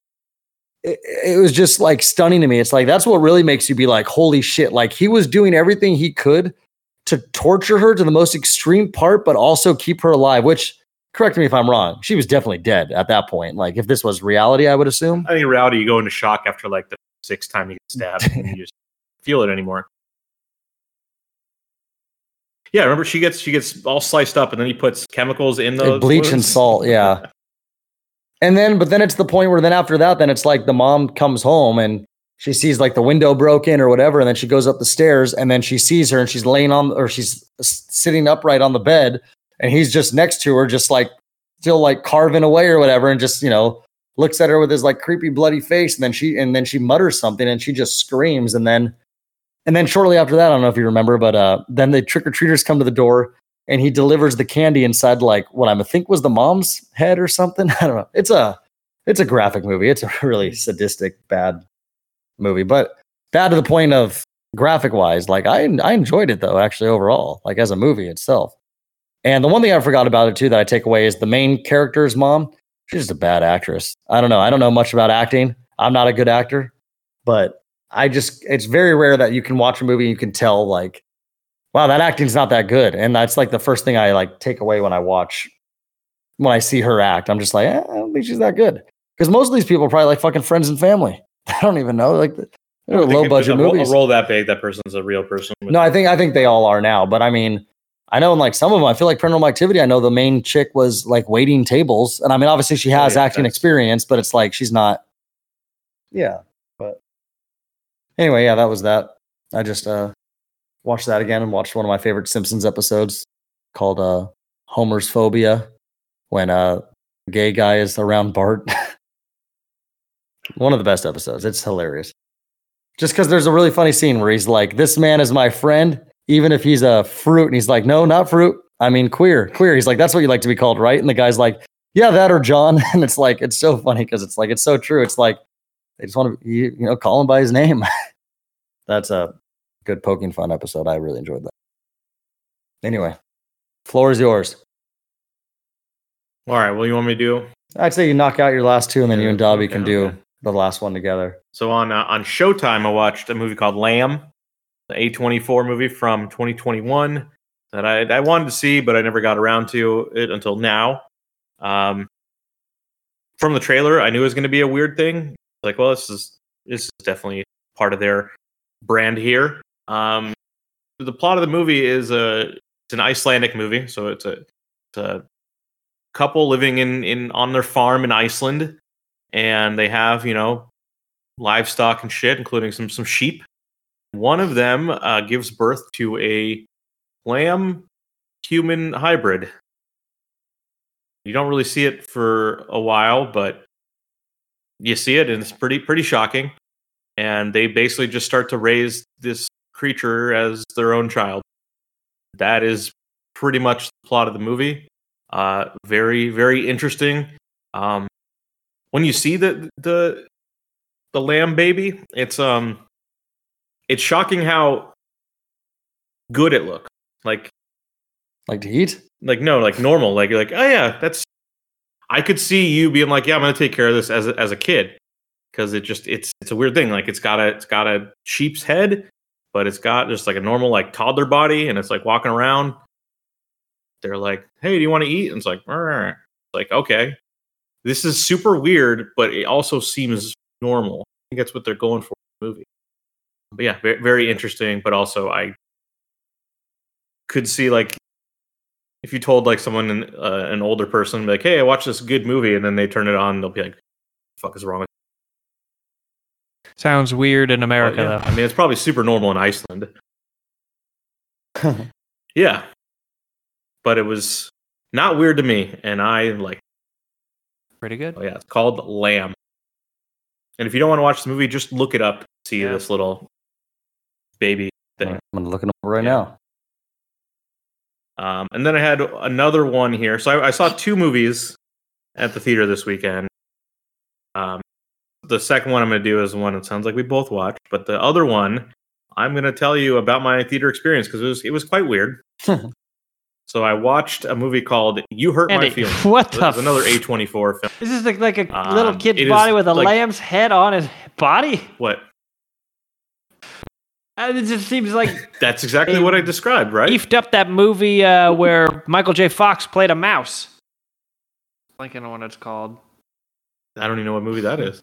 it, it was just like stunning to me. It's like that's what really makes you be like, holy shit! Like he was doing everything he could to torture her to the most extreme part, but also keep her alive. Which, correct me if I'm wrong, she was definitely dead at that point. Like if this was reality, I would assume. I think in reality, you go into shock after like the sixth time you get stabbed and you just feel it anymore. Yeah, remember she gets she gets all sliced up and then he puts chemicals in the bleach and salt. Yeah. And then, but then it's the point where then after that, then it's like the mom comes home and she sees like the window broken or whatever, and then she goes up the stairs and then she sees her and she's laying on or she's sitting upright on the bed and he's just next to her, just like still like carving away or whatever, and just you know looks at her with his like creepy bloody face, and then she and then she mutters something and she just screams, and then and then shortly after that, I don't know if you remember, but uh, then the trick or treaters come to the door and he delivers the candy inside like what I think was the mom's head or something. I don't know. It's a it's a graphic movie. It's a really sadistic bad movie, but bad to the point of graphic wise. Like I I enjoyed it though actually overall, like as a movie itself. And the one thing I forgot about it too that I take away is the main character's mom. She's just a bad actress. I don't know. I don't know much about acting. I'm not a good actor, but I just it's very rare that you can watch a movie and you can tell like wow, that acting's not that good. And that's like the first thing I like take away when I watch, when I see her act. I'm just like, eh, I don't think she's that good. Because most of these people are probably like fucking friends and family. I don't even know. Like they're low budget a, movies. A role that big, that person's a real person. No, I think I think they all are now. But I mean, I know in like some of them, I feel like Paranormal Activity. I know the main chick was like waiting tables, and I mean, obviously she has yeah, acting experience, but it's like she's not. Yeah, anyway, yeah, that was that. I just uh watched that again and watched one of my favorite Simpsons episodes called uh Homer's Phobia, when uh the gay guy is around Bart. one of the best episodes. It's hilarious. Just because there's a really funny scene where he's like, "This man is my friend, even if he's a fruit," and he's like, "No, not fruit. I mean queer, queer." He's like, "That's what you like to be called, right?" And the guy's like, "Yeah, that or John." And it's like, it's so funny because it's like, it's so true. It's like they just want to, you know, call him by his name. That's a good poking fun episode. I really enjoyed that. Anyway, floor is yours. All right. Well, you want me to do? I'd say you knock out your last two, and then you and Dobby Okay, can do okay. the last one together. So on uh, on Showtime, I watched a movie called Lamb, the A24 movie from 2021 that I I wanted to see, but I never got around to it until now. Um, from the trailer, I knew it was going to be a weird thing. Like, well, this is this is definitely part of their brand here. Um, the plot of the movie is a it's an Icelandic movie, so it's a it's a couple living in in on their farm in Iceland, and they have you know livestock and shit, including some some sheep. One of them uh, gives birth to a lamb human hybrid. You don't really see it for a while, but you see it, and it's pretty pretty shocking. And they basically just start to raise this creature as their own child. That is pretty much the plot of the movie. Uh, very very interesting. Um, when you see the the the lamb baby, it's um it's shocking how good it looks. Like Like to eat? like no, like normal. Like you're like, oh yeah, that's. I could see you being like, yeah, I'm gonna take care of this as a, as a kid, because it just it's it's a weird thing. Like it's got a it's got a sheep's head, but it's got just like a normal like toddler body, and it's like walking around. They're like, "Hey, do you want to eat?" And it's like, "Rrr." like okay, this is super weird, but it also seems normal. I think that's what they're going for in the movie. But yeah, very, very interesting. But also, I could see like if you told like someone uh, an older person like, "Hey, I watched this good movie," and then they turn it on, they'll be like, "Fuck is wrong with?" Sounds weird in? America, Well, yeah. though. I mean, it's probably super normal in Iceland. Yeah, but it was not weird to me, and I like. Pretty good. Oh yeah, it's called Lamb. And if you don't want to watch the movie, just look it up. See Yeah. this little baby thing. I'm gonna look it up right Yeah. now. Um, and then I had another one here. So I, I saw two movies at the theater this weekend. Um, the second one I'm going to do is the one that sounds like we both watched, but the other one I'm going to tell you about my theater experience because it was it was quite weird. so I watched a movie called "You Hurt My Feelings." what the was another A24 film. This is like, like a Um, little kid's body with a like- lamb's head on his body. What? Uh, It just seems like That's exactly what I described, right? beefed up that movie uh, where Michael J. Fox played a mouse. Blanking on what it's called. I don't even know what movie that is.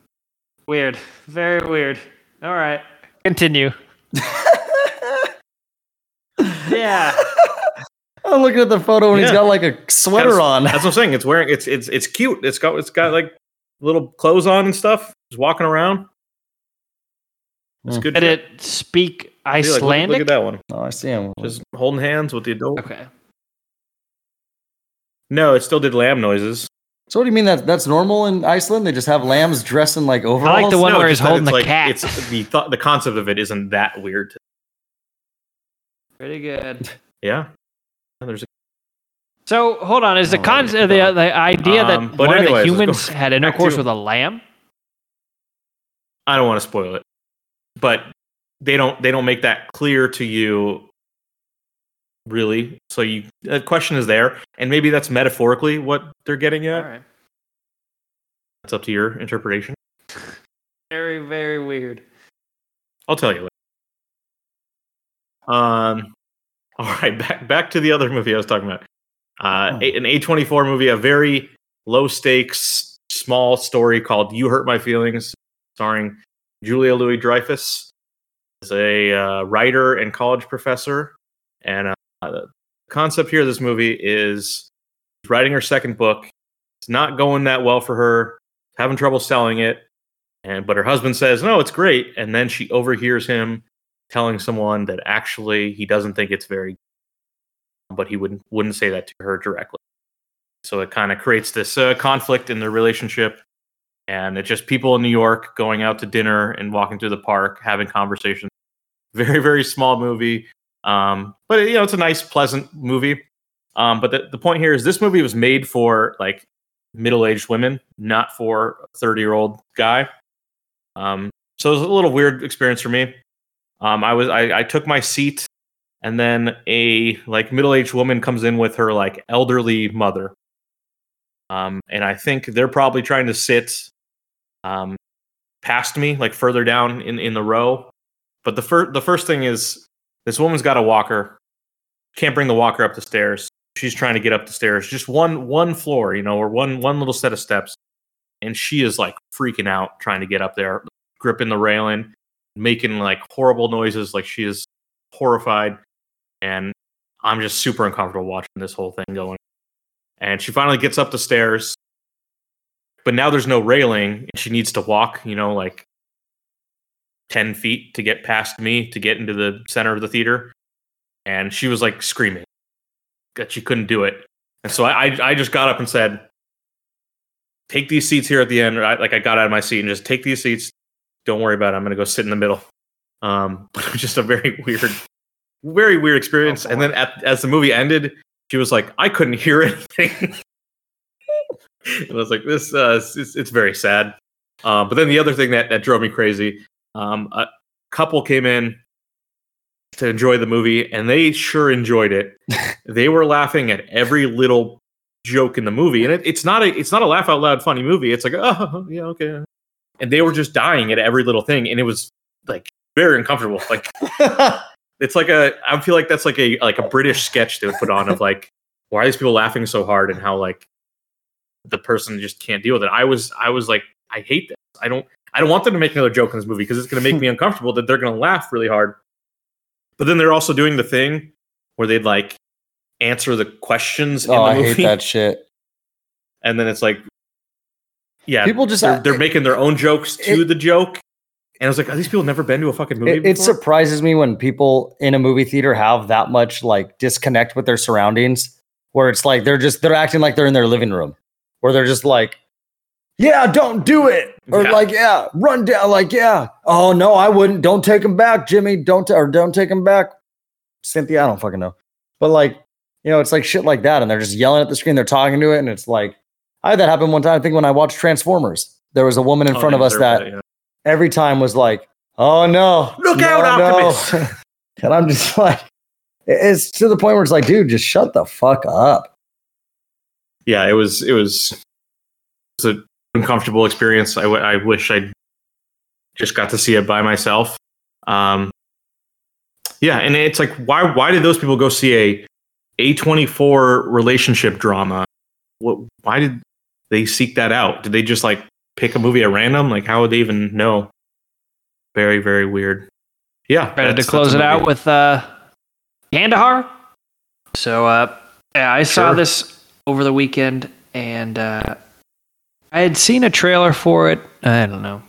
Weird. Very weird. All right. Continue. Yeah. I'm looking at the photo and he's Yeah. got like a sweater That's- on. That's what I'm saying. It's wearing it's it's it's cute. It's got it's got like little clothes on and stuff. Just walking around. It's Hmm. good. Did shit. it speak See, like, look- Icelandic? look, at that one. Oh, I see him. Just holding hands with the adult. Okay. No, it still did lamb noises. So what do you mean that that's normal in Iceland? They just have lambs dressed in like overalls. I like the one no, where he's holding it's the like, cat. It's the th- the concept of it isn't that weird. Pretty good. Yeah. There's a, So hold on, is the Oh, con yeah. uh, the the idea Um, that but one anyways, of the humans had intercourse with a lamb? I don't want to spoil it, but they don't they don't make that clear to you really. So you the question is there, and maybe that's metaphorically what they're getting at. All right. It's up to your interpretation. Very very weird. I'll tell you. Later. Um, all right, back back to the other movie I was talking about. Uh, Oh. an A twenty four movie, a very low stakes, small story called "You Hurt My Feelings," starring Julia Louis Dreyfus as a uh, writer and college professor, and uh, the concept here of this movie is writing her second book. It's not going that well for her, having trouble selling it, and but her husband says no, it's great, and then she overhears him telling someone that actually he doesn't think it's very, good, but he wouldn't wouldn't say that to her directly. So it kind of creates this uh, conflict in their relationship, and it's just people in New York going out to dinner and walking through the park, having conversations. Very very small movie, um, but you know it's a nice, pleasant movie. Um, but the, the point here is this movie was made for like middle-aged women, not for a 30-year-old guy. Um, so it was a little weird experience for me. Um, I was I, I took my seat, and then a like middle-aged woman comes in with her like elderly mother. Um, and I think they're probably trying to sit um, past me, like further down in, in the row. But the first the first thing is this woman's got a walker, can't bring the walker up the stairs. She's trying to get up the stairs, just one one floor, you know, or one one little set of steps, and she is like freaking out trying to get up there, gripping the railing, making like horrible noises, like she is horrified, and I'm just super uncomfortable watching this whole thing going. And she finally gets up the stairs, but now there's no railing, and she needs to walk, you know, like 10 feet to get past me to get into the center of the theater. And she was like screaming that she couldn't do it. And so I, I, I just got up and said, take these seats here at the end. I, like I got out of my seat and just take these seats. Don't worry about it. I'm going to go sit in the middle. Um, but it was just a very weird, very weird experience. Oh, and then at, as the movie ended, she was like, I couldn't hear anything. and I was like, this, uh, it's, it's very sad. Um, but then the other thing that, that drove me crazy, um, a couple came in to enjoy the movie, and they sure enjoyed it. they were laughing at every little joke in the movie, and it, it's not a it's not a laugh out loud funny movie. It's like, oh yeah, okay, and they were just dying at every little thing, and it was like very uncomfortable. Like it's like a I feel like that's like a like a British sketch they would put on of like why are these people laughing so hard and how like the person just can't deal with it. I was I was like I hate this. I don't I don't want them to make another joke in this movie because it's going to make me uncomfortable that they're going to laugh really hard. But then they're also doing the thing where they'd like answer the questions oh, in the I movie, hate that shit. and then it's like, yeah, People just they're, uh, they're making their own jokes to it- the joke. And I was like, are these people never been to a fucking movie It, it surprises me when people in a movie theater have that much like disconnect with their surroundings, where it's like they're just they're acting like they're in their living room, where they're just like, "Yeah, don't do it," or Yeah. like, "Yeah, run down," like, "Yeah, oh no, I wouldn't. Don't take him back, Jimmy. Don't ta- or don't take him back, Cynthia. I don't fucking know, but like, you know, it's like shit like that, and they're just yelling at the screen. They're talking to it, and it's like, I had that happen one time. I think when I watched Transformers, there was a woman in Oh, front of us that yeah. every time was like, "Oh no, Look no, out, no." Optimus. and I'm just like, it's to the point where it's like, dude, just shut the fuck up. yeah, it was it was it was an uncomfortable experience. I, w- I wish I just got to see it by myself. Um, yeah, and it's like why why did those people go see a a twenty four relationship drama? What why did they seek that out? Did they just like pick a movie at random? Like how would they even know? Very very weird. Yeah, Ready to close it out with uh, Kandahar. So, uh, yeah, I saw Sure. this over the weekend, and uh, I had seen a trailer for it. I don't know,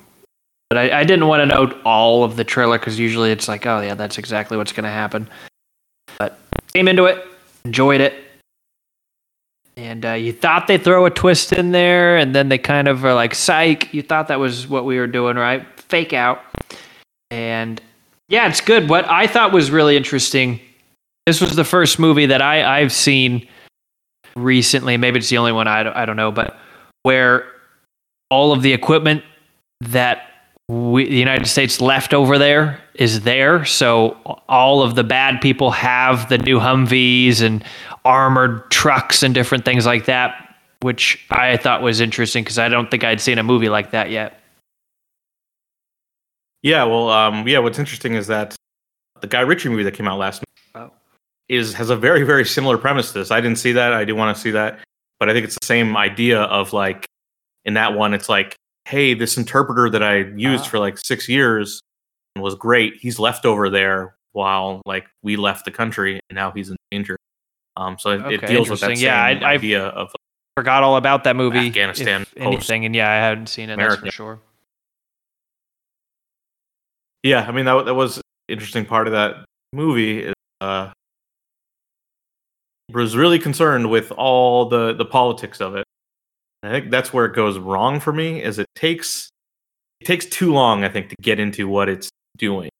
but I, I didn't want to know all of the trailer because usually it's like, oh yeah, that's exactly what's going to happen. But came into it, enjoyed it, and uh, you thought they throw a twist in there, and then they kind of are like, "Psych!" You thought that was what we were doing, right? Fake out, and yeah, it's good. What I thought was really interesting. This was the first movie that I I've seen recently. Maybe it's the only one I I don't know, but where all of the equipment that we, the United States left over there is there. So all of the bad people have the new Humvees and armored trucks and different things like that, which I thought was interesting because I don't think I'd seen a movie like that yet. Yeah, well, um, yeah. What's interesting is that the Guy Ritchie movie that came out last Oh. is has a very very similar premise to this. I didn't see that. I do want to see that, but I think it's the same idea of like in that one, it's like, hey, this interpreter that I used Ah. for like six years was great. He's left over there while like we left the country, and now he's in danger. Um, so it, it deals with that same Yeah, I- I've- idea of Forgot all about that movie. Afghanistan anything, and yeah, I hadn't seen it. That's for sure. Yeah, I mean that that was interesting part of that movie. is, Uh, was really concerned with all the the politics of it. I think that's where it goes wrong for me. Is it takes it takes too long, I think, to get into what it's doing.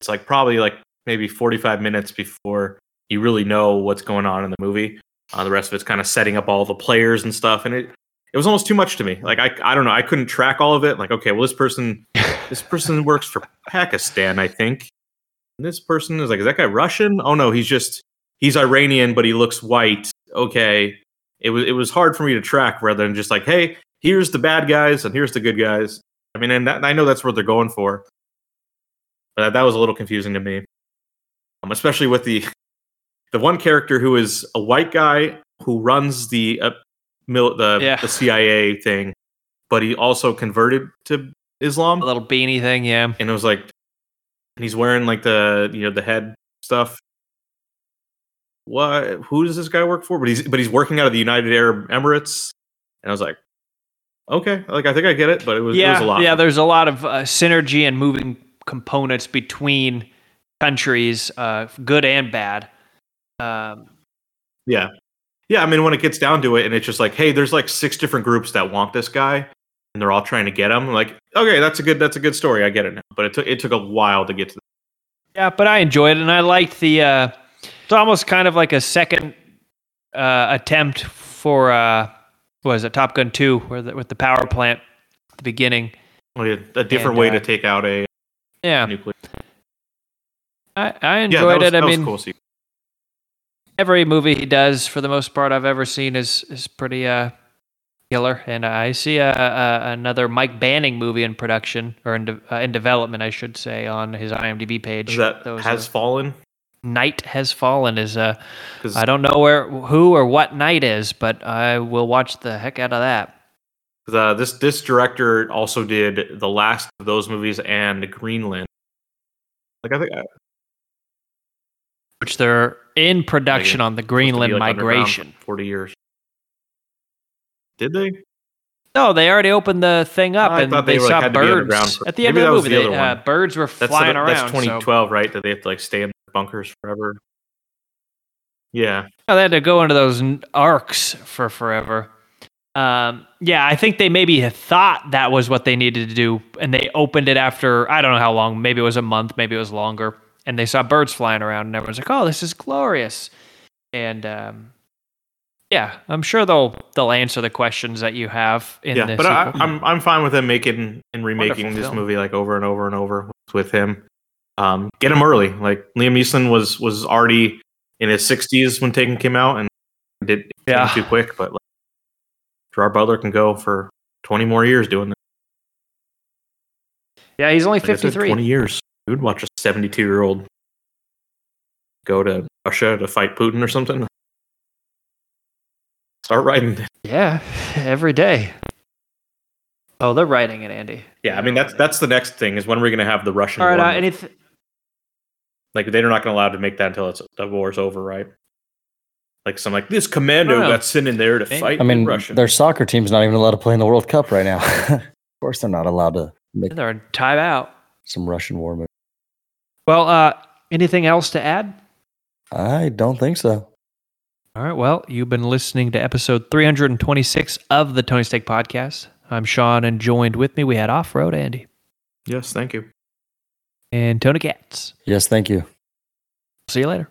It's like probably like maybe forty five minutes before you really know what's going on in the movie. Uh, the rest of it's kind of setting up all the players and stuff, and it it was almost too much to me. Like I I don't know, I couldn't track all of it. Like okay, well this person this person works for Pakistan, I think. And this person is like, is that guy Russian? Oh no, he's just he's Iranian, but he looks white. Okay. It was it was hard for me to track rather than just like, hey, here's the bad guys and here's the good guys. I mean, and that, I know that's what they're going for, but that, that was a little confusing to me, um, especially with the the one character who is a white guy who runs the uh, mil- the, Yeah. the CIA thing, but he also converted to Islam A little beanie thing, yeah. and it was like and he's wearing like the you know the head stuff what who does this guy work for but he's but he's working out of the united arab emirates and i was like okay like i think i get it but it was, yeah, it was a lot yeah. There's a lot of uh, synergy and moving components between countries, uh, good and bad. Um, yeah yeah i mean when it gets down to it and it's just like hey there's like six different groups that want this guy and they're all trying to get him like okay that's a good that's a good story i get it now but it took it took a while to get to the- yeah, but I enjoyed it, and I liked the. Uh, it's almost kind of like a second uh, attempt for uh, what was it Top Gun Two, where the, with the power plant at the beginning. oh, yeah, a different And, way uh, to take out a Yeah, nuclear I, I yeah enjoyed was, it. I mean, cool every movie he does, for the most part, I've ever seen is is pretty uh killer. And I see a, a, another Mike Banning movie in production or in, de- uh, in development, I should say, on his IMDb page. Is that Those has are- fallen? Night has fallen is uh I don't know where who or what night is, but I will watch the heck out of that. The, this this director also did the last of those movies and Greenland. Like I think uh, Which they're in production on the supposed to be, Greenland like, migration. Forty years. Did they? No, they already opened the thing up I and thought they, they, like, saw be birds for- at the end of the movie. the They, uh, birds were That's flying the, around. That's so- 2012, right? That they have to like stay in bunkers forever. Yeah, Oh, they had to go into those arks for forever. Um, yeah, I think they maybe thought that was what they needed to do, and they opened it after I don't know how long. Maybe it was a month, maybe it was longer, and they saw birds flying around, and everyone's like, "Oh, this is glorious!" And um, yeah, I'm sure they'll they'll answer the questions that you have in yeah. But I, sequel. I'm I'm fine with them making and remaking Wonderful this film. movie like over and over and over with him. Um, get him early. Like Liam Neeson was was already in his 60s when Taken came out, and did it came Yeah. too quick. But like, Gerard Butler can go for 20 more years doing this. yeah, he's only Like said, 53. 20 years. You would watch a 72 year old go to Russia to fight Putin or something. Start writing. Yeah, every day. Oh, they're writing it, Andy. Yeah, I mean that's that's the next thing is when we're going to have the Russian. All right. war Uh, movie. anything? like they're not going to allow to make that until it's the war's over, right? Like some like this commando I don't know. got sent in there to fight I mean, Russia. their soccer team's not even allowed to play in the World Cup right now. of course, they're not allowed to make They're in timeout. some Russian war movie. Well, uh, anything else to add? I don't think so. All right. Well, you've been listening to episode 326 of the Tony Steak Podcast. I'm Sean, and joined with me, we had Off Road Andy yes, thank you. and Tony Katz. Yes, thank you. See you later.